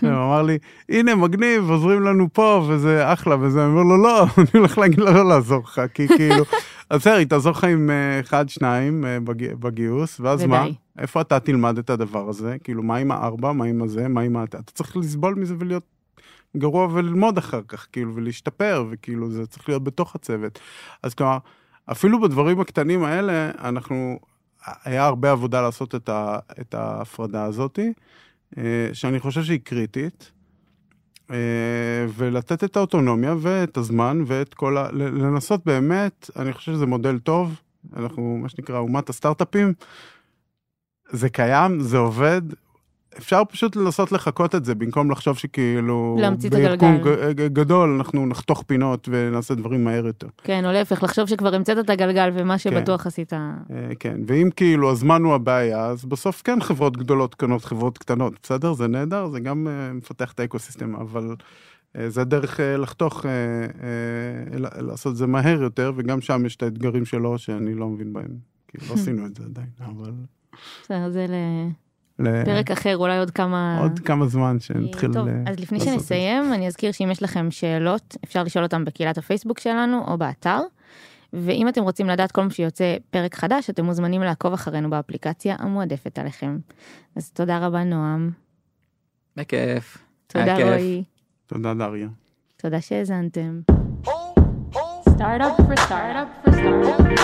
אמר לי, הנה, מגניב, עוזרים לנו פה, וזה אחלה, וזה, אני אומר לו, לא, אני הולך להגיד לו לא לעזור לך, כי כאילו, אז בסדר, היא תעזור לך עם אה, אחד, שניים בגיוס, ואז מה? איפה אתה תלמד את הדבר הזה? כאילו, מה עם הארבע, מה עם הזה, מה עם ה... אתה צריך לסבול מזה ולהיות גרוע וללמוד אחר כך, כאילו, ולהשתפר, וכאילו, זה צריך להיות בתוך הצוות. אז כלומר, אפילו בדברים הקטנים האלה, אנחנו, היה הרבה עבודה לעשות את, ה, את ההפרדה הזאתי, אה, שאני חושב שהיא קריטית, אה, ולתת את האוטונומיה ואת הזמן ואת כל ה... לנסות באמת, אני חושב שזה מודל טוב, אנחנו, מה שנקרא, אומת הסטארט-אפים, זה קיים, זה עובד, אפשר פשוט לנסות לחקות את זה, במקום לחשוב שכאילו... להמציא את הגלגל. גדול, אנחנו נחתוך פינות ונעשה דברים מהר יותר. כן, או להפך, לחשוב שכבר המצאת את הגלגל ומה כן. שבטוח כן. עשית. אה, כן, ואם כאילו הזמן הוא הבעיה, אז בסוף כן חברות גדולות קנות חברות קטנות, בסדר? זה נהדר, זה גם uh, מפתח את האקוסיסטם, אבל זה הדרך לחתוך, לעשות את זה מהר יותר, וגם שם יש את האתגרים שלו שאני לא מבין בהם. כי לא עשינו את זה עדיין, אבל... בסדר, זה ל... אחר, אולי עוד כמה... עוד כמה זמן אה, שנתחיל טוב, ל... אז לפני שנסיים, אני אזכיר שאם יש לכם שאלות, אפשר לשאול אותם בקהילת הפייסבוק שלנו או באתר. ואם אתם רוצים לדעת כל מה שיוצא פרק חדש, אתם מוזמנים לעקוב אחרינו באפליקציה המועדפת עליכם. אז תודה רבה, נועם. בכיף. תודה, רועי. תודה, דריה. תודה שהאזנתם. Startup for startup for. For startup.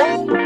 Oh.